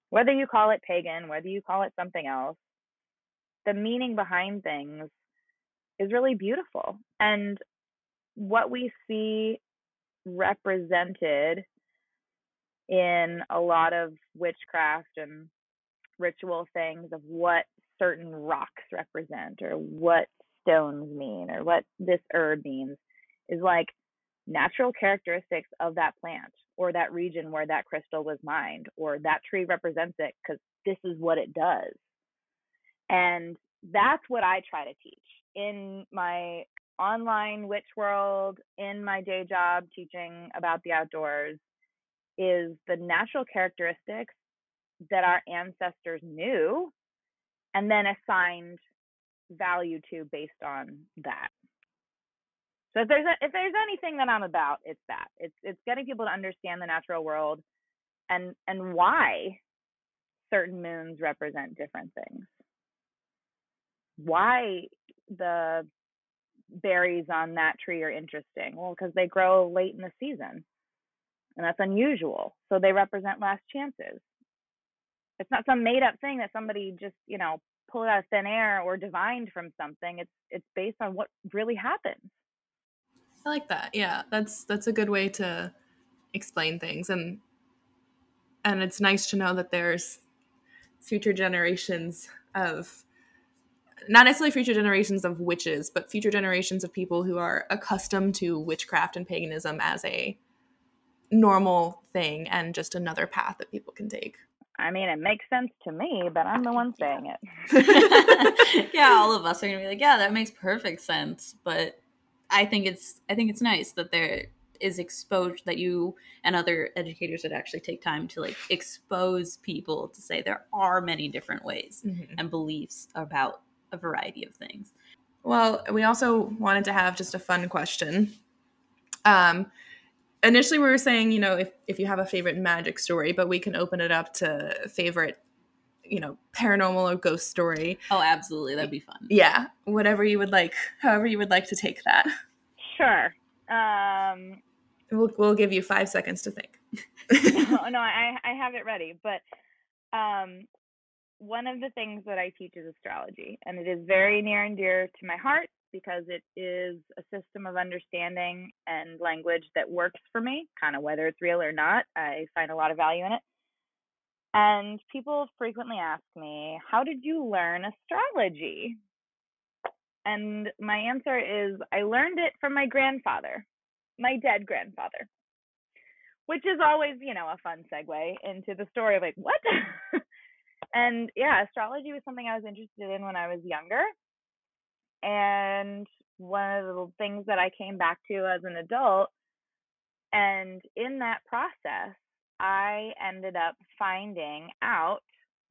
Speaker 3: whether you call it pagan whether you call it something else the meaning behind things is really beautiful. And what we see represented in a lot of witchcraft and ritual things of what certain rocks represent or what stones mean or what this herb means is like natural characteristics of that plant or that region where that crystal was mined or that tree represents it because this is what it does. And that's what I try to teach in my online witch world, in my day job teaching about the outdoors, is the natural characteristics that our ancestors knew and then assigned value to based on that. So if there's a, if there's anything that I'm about, it's that. It's it's getting people to understand the natural world and and why certain moons represent different things. Why the berries on that tree are interesting? Well, because they grow late in the season. And that's unusual. So they represent last chances. It's not some made up thing that somebody just, you know, pulled out of thin air or divined from something. It's it's based on what really happens.
Speaker 2: I like that. Yeah, that's that's a good way to explain things, and and it's nice to know that there's future generations of not necessarily future generations of witches, but future generations of people who are accustomed to witchcraft and paganism as a normal thing and just another path that people can take.
Speaker 3: I mean, it makes sense to me, but I'm the one saying it.
Speaker 1: yeah, all of us are gonna be like, yeah, that makes perfect sense. But I think it's I think it's nice that there is exposed that you and other educators would actually take time to like expose people to say there are many different ways mm-hmm. and beliefs about a variety of things.
Speaker 2: Well, we also wanted to have just a fun question. Um, initially, we were saying, you know, if, if you have a favorite magic story, but we can open it up to favorite, you know, paranormal or ghost story.
Speaker 1: Oh, absolutely. That'd be fun.
Speaker 2: Yeah. Whatever you would like, however you would like to take that.
Speaker 3: Sure. Um,
Speaker 2: we'll, we'll give you five seconds to think.
Speaker 3: no, no, I, I have it ready. But um, one of the things that I teach is astrology, and it is very near and dear to my heart because it is a system of understanding and language that works for me, kind of whether it's real or not. I find a lot of value in it. And people frequently ask me, How did you learn astrology? And my answer is, I learned it from my grandfather, my dead grandfather, which is always, you know, a fun segue into the story of like, what? and yeah, astrology was something I was interested in when I was younger. And one of the things that I came back to as an adult. And in that process, I ended up finding out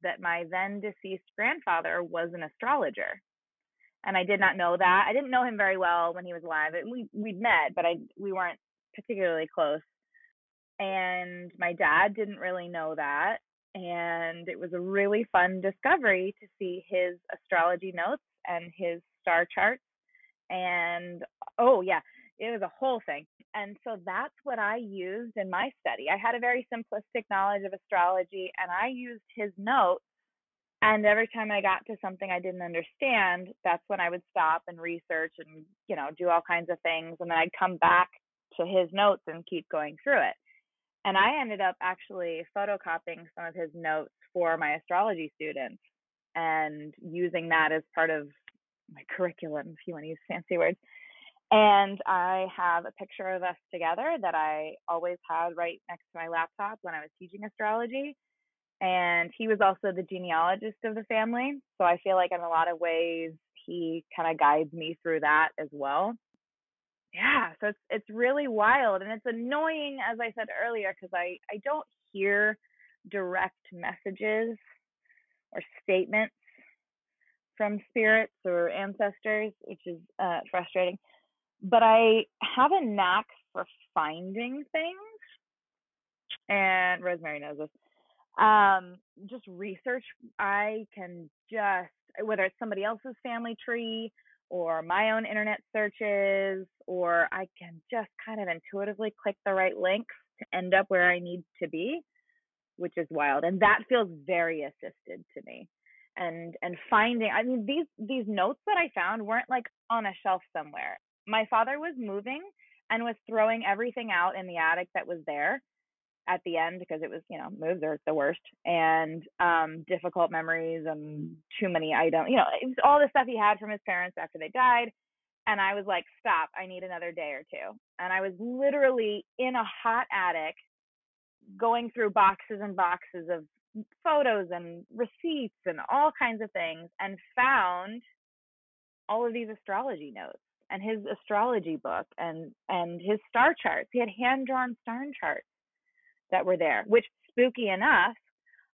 Speaker 3: that my then deceased grandfather was an astrologer. And I did not know that. I didn't know him very well when he was alive. We we'd met, but I we weren't particularly close. And my dad didn't really know that and it was a really fun discovery to see his astrology notes and his star charts and oh yeah it was a whole thing. And so that's what i used in my study. I had a very simplistic knowledge of astrology and i used his notes and every time i got to something i didn't understand that's when i would stop and research and you know do all kinds of things and then i'd come back to his notes and keep going through it. And I ended up actually photocopying some of his notes for my astrology students and using that as part of my curriculum, if you want to use fancy words. And I have a picture of us together that I always had right next to my laptop when I was teaching astrology. And he was also the genealogist of the family. So I feel like in a lot of ways, he kind of guides me through that as well yeah so it's it's really wild and it's annoying as i said earlier because i i don't hear direct messages or statements from spirits or ancestors which is uh, frustrating but i have a knack for finding things and rosemary knows this um just research i can just whether it's somebody else's family tree or my own internet searches, or I can just kind of intuitively click the right links to end up where I need to be, which is wild. And that feels very assisted to me. And and finding, I mean, these these notes that I found weren't like on a shelf somewhere. My father was moving and was throwing everything out in the attic that was there at the end because it was you know moves are the worst and um difficult memories and too many items you know it was all the stuff he had from his parents after they died and i was like stop i need another day or two and i was literally in a hot attic going through boxes and boxes of photos and receipts and all kinds of things and found all of these astrology notes and his astrology book and and his star charts. He had hand drawn star charts that were there, which spooky enough,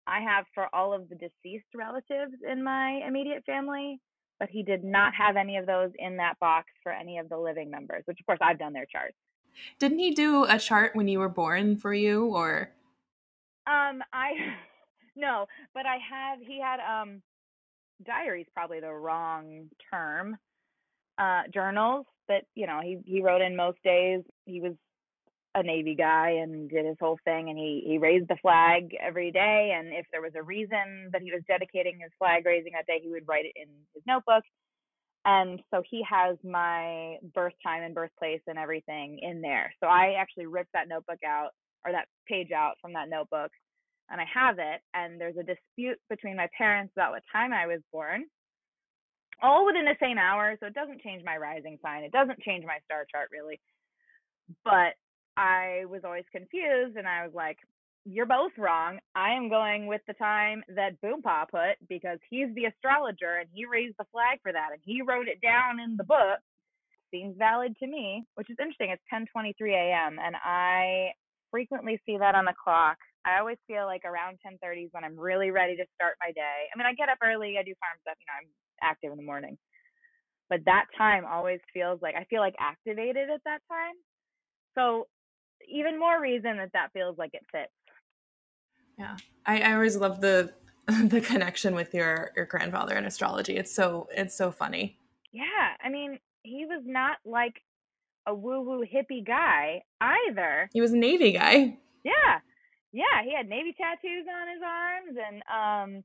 Speaker 3: I have for all of the deceased relatives in my immediate family, but he did not have any of those in that box for any of the living members, which of course I've done their charts.
Speaker 2: Didn't he do a chart when you were born for you or
Speaker 3: um I no, but I have he had um diaries probably the wrong term. Uh journals that, you know, he he wrote in most days. He was a Navy guy and did his whole thing and he he raised the flag every day and if there was a reason that he was dedicating his flag raising that day he would write it in his notebook and so he has my birth time and birthplace and everything in there so i actually ripped that notebook out or that page out from that notebook and i have it and there's a dispute between my parents about what time i was born all within the same hour so it doesn't change my rising sign it doesn't change my star chart really but I was always confused and I was like, you're both wrong. I am going with the time that Boompaw put because he's the astrologer and he raised the flag for that and he wrote it down in the book. Seems valid to me, which is interesting. It's 10:23 a.m. and I frequently see that on the clock. I always feel like around 10:30 is when I'm really ready to start my day. I mean, I get up early, I do farm stuff, you know, I'm active in the morning. But that time always feels like I feel like activated at that time. So even more reason that that feels like it fits.
Speaker 2: Yeah, I, I always love the the connection with your your grandfather in astrology. It's so it's so funny.
Speaker 3: Yeah, I mean, he was not like a woo woo hippie guy either.
Speaker 2: He was a Navy guy.
Speaker 3: Yeah, yeah, he had Navy tattoos on his arms, and um,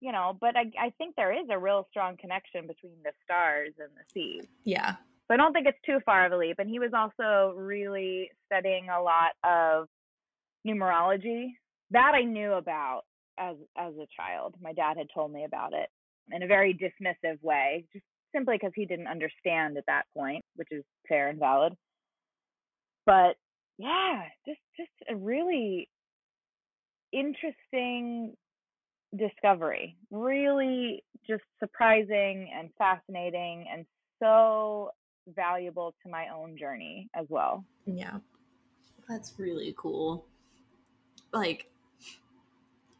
Speaker 3: you know, but I I think there is a real strong connection between the stars and the sea.
Speaker 2: Yeah,
Speaker 3: so I don't think it's too far of a leap. And he was also really studying a lot of numerology that I knew about as as a child. My dad had told me about it in a very dismissive way, just simply because he didn't understand at that point, which is fair and valid. But yeah, just just a really interesting discovery. Really just surprising and fascinating and so valuable to my own journey as well.
Speaker 2: Yeah.
Speaker 1: That's really cool. Like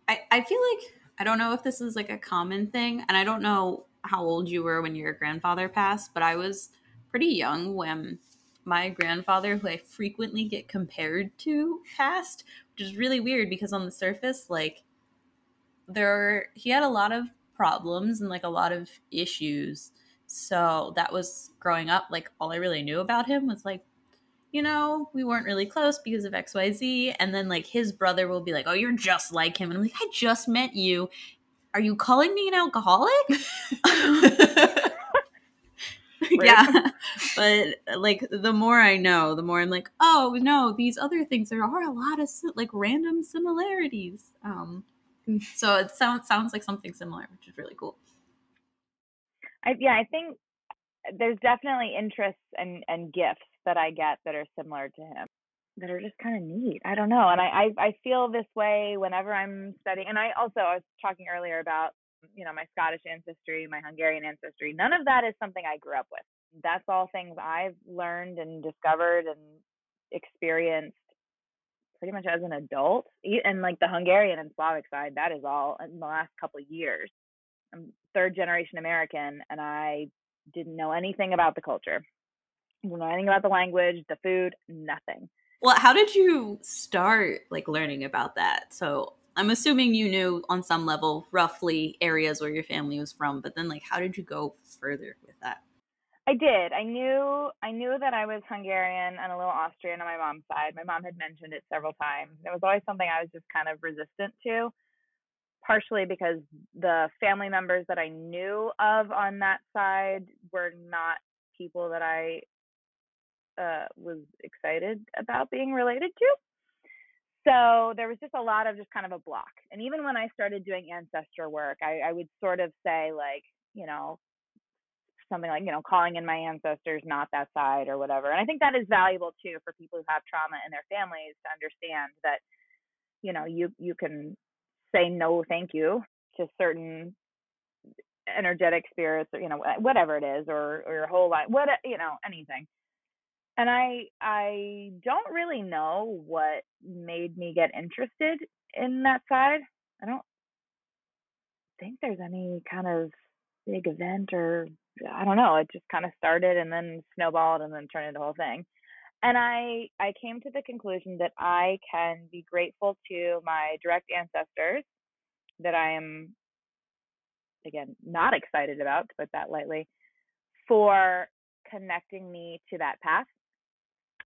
Speaker 1: I I feel like I don't know if this is like a common thing and I don't know how old you were when your grandfather passed, but I was pretty young when my grandfather, who I frequently get compared to, passed, which is really weird because on the surface, like there are, he had a lot of problems and like a lot of issues so that was growing up, like all I really knew about him was like, you know, we weren't really close because of XYZ. And then like his brother will be like, Oh, you're just like him. And I'm like, I just met you. Are you calling me an alcoholic? yeah. But like the more I know, the more I'm like, oh no, these other things there are a lot of like random similarities. Um so it sounds sounds like something similar, which is really cool.
Speaker 3: I yeah, I think there's definitely interests and and gifts that I get that are similar to him that are just kind of neat. I don't know, and I, I I feel this way whenever I'm studying. And I also I was talking earlier about you know my Scottish ancestry, my Hungarian ancestry. None of that is something I grew up with. That's all things I've learned and discovered and experienced pretty much as an adult. And like the Hungarian and Slavic side, that is all in the last couple of years. I'm third generation American and I didn't know anything about the culture. Didn't know anything about the language, the food, nothing.
Speaker 1: Well, how did you start like learning about that? So I'm assuming you knew on some level roughly areas where your family was from, but then like how did you go further with that?
Speaker 3: I did. I knew I knew that I was Hungarian and a little Austrian on my mom's side. My mom had mentioned it several times. It was always something I was just kind of resistant to partially because the family members that I knew of on that side were not people that I uh, was excited about being related to. So there was just a lot of just kind of a block. And even when I started doing ancestor work, I, I would sort of say, like, you know, something like, you know, calling in my ancestors, not that side or whatever. And I think that is valuable too for people who have trauma in their families to understand that, you know, you you can say no thank you to certain energetic spirits or you know whatever it is or or your whole life what you know anything and i i don't really know what made me get interested in that side. I don't think there's any kind of big event or i don't know it just kind of started and then snowballed and then turned into a whole thing. And i i came to the conclusion that i can be grateful to my direct ancestors that i am again, not excited about, to put that lightly, for connecting me to that path,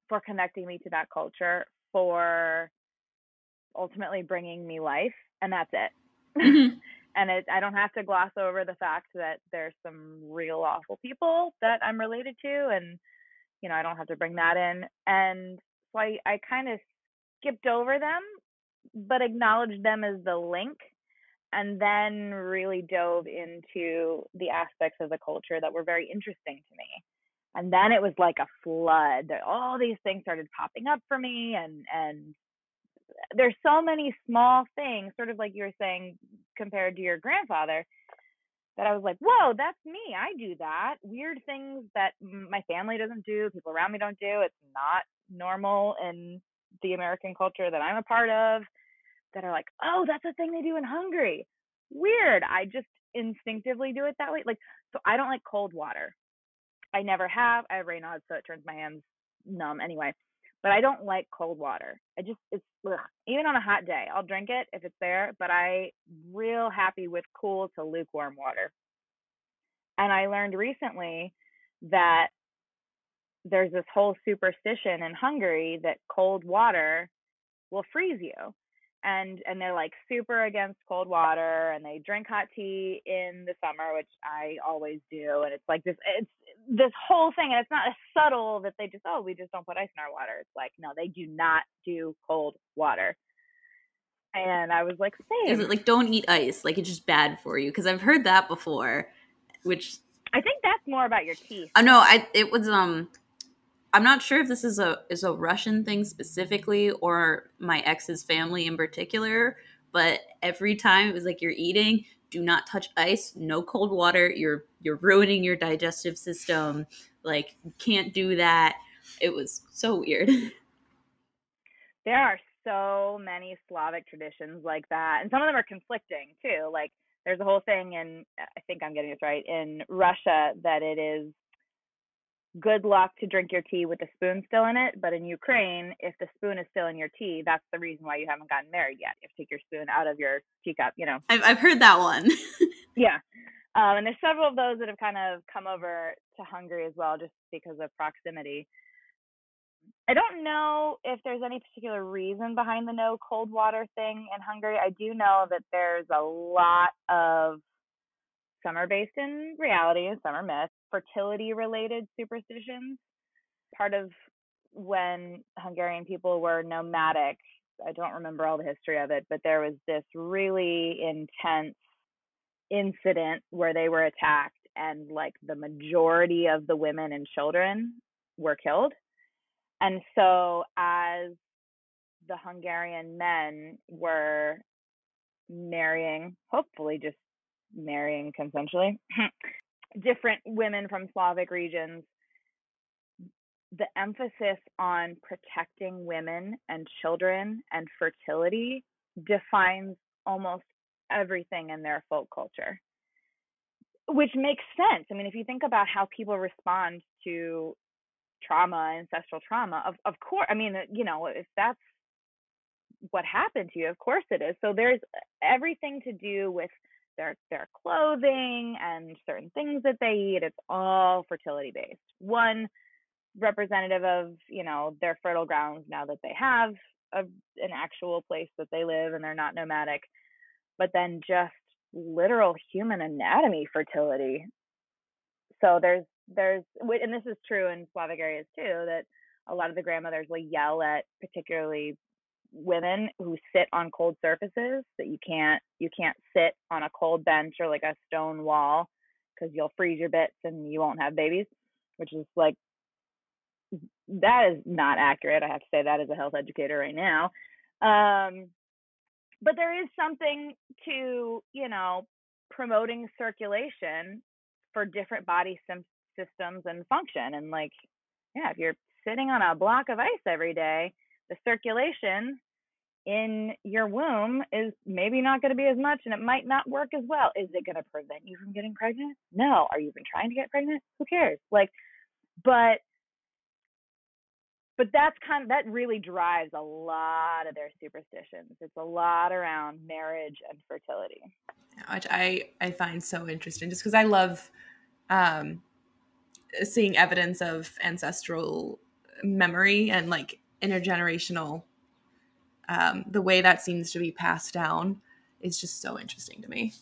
Speaker 3: for connecting me to that culture, for ultimately bringing me life. And that's it. Mm-hmm. and it, I don't have to gloss over the fact that there's some real awful people that I'm related to. And, you know, I don't have to bring that in. And so I, I kind of skipped over them, but acknowledged them as the link and then really dove into the aspects of the culture that were very interesting to me and then it was like a flood all these things started popping up for me and and uh, there's so many small things sort of like you were saying compared to your grandfather that I was like, whoa, that's me. I do that. Weird things that my family doesn't do, people around me don't do. It's not normal in the American culture that I'm a part of that are like, oh, that's a thing they do in Hungary. Weird. I just instinctively do it that way. Like, so I don't like cold water. I never have. I have Raynaud's, so it turns my hands numb anyway. But I don't like cold water. I just it's ugh. even on a hot day, I'll drink it if it's there. But I real happy with cool to lukewarm water. And I learned recently that there's this whole superstition in Hungary that cold water will freeze you and and they're like super against cold water and they drink hot tea in the summer which i always do and it's like this it's this whole thing and it's not as subtle that they just oh we just don't put ice in our water. It's like no they do not do cold water. And i was like same
Speaker 1: is it like don't eat ice like it's just bad for you? Because i've heard that before which
Speaker 3: i think that's more about your teeth.
Speaker 1: I know i it was um I'm not sure if this is a is a Russian thing specifically or my ex's family in particular, but every time it was like you're eating, do not touch ice, no cold water, you're you're ruining your digestive system. Like can't do that. It was so weird.
Speaker 3: There are so many Slavic traditions like that, and some of them are conflicting too. Like there's a whole thing in I think I'm getting this right in Russia that it is good luck to drink your tea with the spoon still in it. But in Ukraine, if the spoon is still in your tea, that's the reason why you haven't gotten married yet. You have to take your spoon out of your teacup, you know.
Speaker 1: I've, I've heard that one.
Speaker 3: yeah. Um, and there's several of those that have kind of come over to Hungary as well, just because of proximity. I don't know if there's any particular reason behind the no cold water thing in Hungary. I do know that there's a lot of some are based in reality and some are myths, fertility related superstitions. Part of when Hungarian people were nomadic, I don't remember all the history of it, but there was this really intense incident where they were attacked and like the majority of the women and children were killed. And so as the Hungarian men were marrying, hopefully just marrying consensually, different women from Slavic regions, the emphasis on protecting women and children and fertility defines almost everything in their folk culture, which makes sense. I mean, if you think about how people respond to trauma, ancestral trauma, of, of course, I mean, uh, you know, if that's what happened to you, of course it is. So there's uh, everything to do with their their clothing and certain things that they eat it's all fertility based. One representative of you know their fertile grounds now that they have a, an actual place that they live and they're not nomadic but then just literal human anatomy fertility. So there's there's and this is true in slavic areas too that a lot of the grandmothers will yell at particularly women who sit on cold surfaces that you can't you can't sit on a cold bench or like a stone wall because you'll freeze your bits and you won't have babies which is like that is not accurate i have to say that as a health educator right now um but there is something to you know promoting circulation for different body sim- systems and function. And like, yeah, if you're sitting on a block of ice every day, the circulation in your womb is maybe not going to be as much and it might not work as well. Is it going to prevent you from getting pregnant? No. Are you even trying to get pregnant? Who cares? Like, but but that's kind of that really drives a lot of their superstitions. It's a lot around marriage and fertility,
Speaker 2: which I I find so interesting, just because I love um, seeing evidence of ancestral memory and like intergenerational. Um, the way that seems to be passed down is just so interesting to me.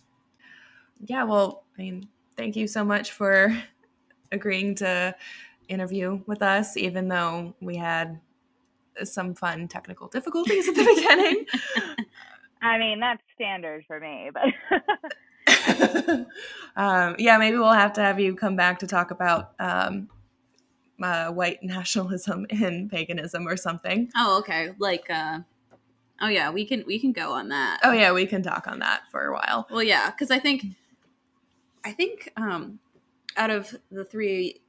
Speaker 2: Yeah, well, I mean, thank you so much for agreeing to interview with us, even though we had some fun technical difficulties at the beginning.
Speaker 3: I mean, that's standard for me, but.
Speaker 2: um, yeah, maybe we'll have to have you come back to talk about um, uh, white nationalism and paganism or something.
Speaker 1: Oh, okay. Like, uh, oh yeah, we can we can go on that.
Speaker 2: Oh yeah, we can talk on that for a while.
Speaker 1: Well, yeah, because I think, I think um, out of the three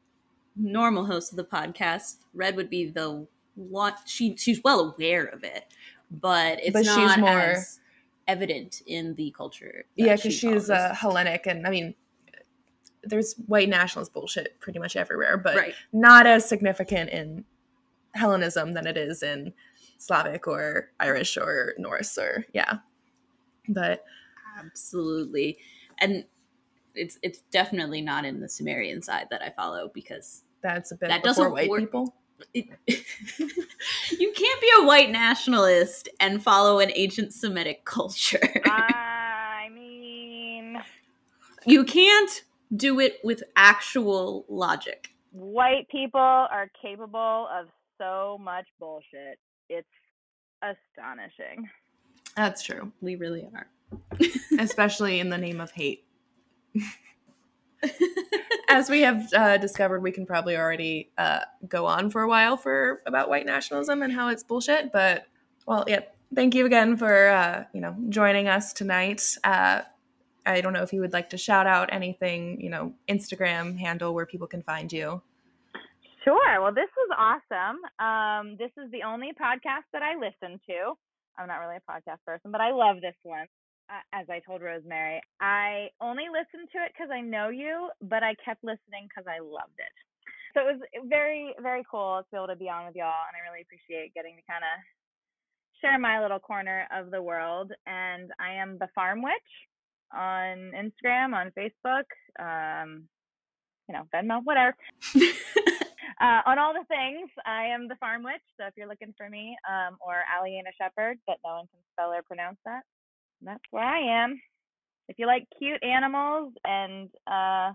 Speaker 1: normal hosts of the podcast, Red would be the one. She she's well aware of it, but it's but not more, as evident in the culture.
Speaker 2: Yeah, because she she's uh, Hellenic, and I mean, there's white nationalist bullshit pretty much everywhere, but right. not as significant in Hellenism than it is in Slavic or Irish or Norse or yeah. But
Speaker 1: absolutely, and it's it's definitely not in the Sumerian side that I follow because
Speaker 2: that's a bit that before white work. people. It,
Speaker 1: you can't be a white nationalist and follow an ancient Semitic culture.
Speaker 3: I mean,
Speaker 1: you can't do it with actual logic.
Speaker 3: White people are capable of so much bullshit. It's astonishing.
Speaker 2: That's true.
Speaker 1: We really are.
Speaker 2: Especially in the name of hate. As we have uh, discovered, we can probably already uh, go on for a while for about white nationalism and how it's bullshit. But well, yeah. Thank you again for uh, you know joining us tonight. Uh, I don't know if you would like to shout out anything, you know, Instagram handle where people can find you.
Speaker 3: Sure. Well, this was awesome. Um, this is the only podcast that I listen to. I'm not really a podcast person, but I love this one as I told Rosemary, I only listened to it because I know you, but I kept listening because I loved it. So it was very, very cool to be able to be on with y'all, and I really appreciate getting to kind of share my little corner of the world. And I am the Farm Witch on Instagram, on Facebook, um, you know, Venmo, whatever. uh, on all the things, I am the Farm Witch. So if you're looking for me, um, or Aliana Shepard, but no one can spell or pronounce that, that's where I am. If you like cute animals and uh,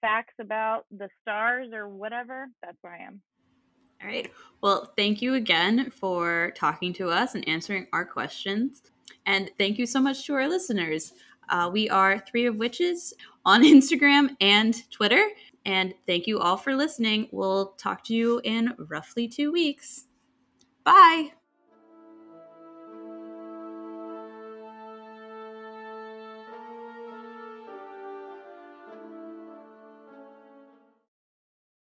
Speaker 3: facts about the stars or whatever, that's where I am.
Speaker 1: All right. Well, thank you again for talking to us and answering our questions. And thank you so much to our listeners. Uh, we are Three of Witches on Instagram and Twitter. And thank you all for listening. We'll talk to you in roughly two weeks. Bye.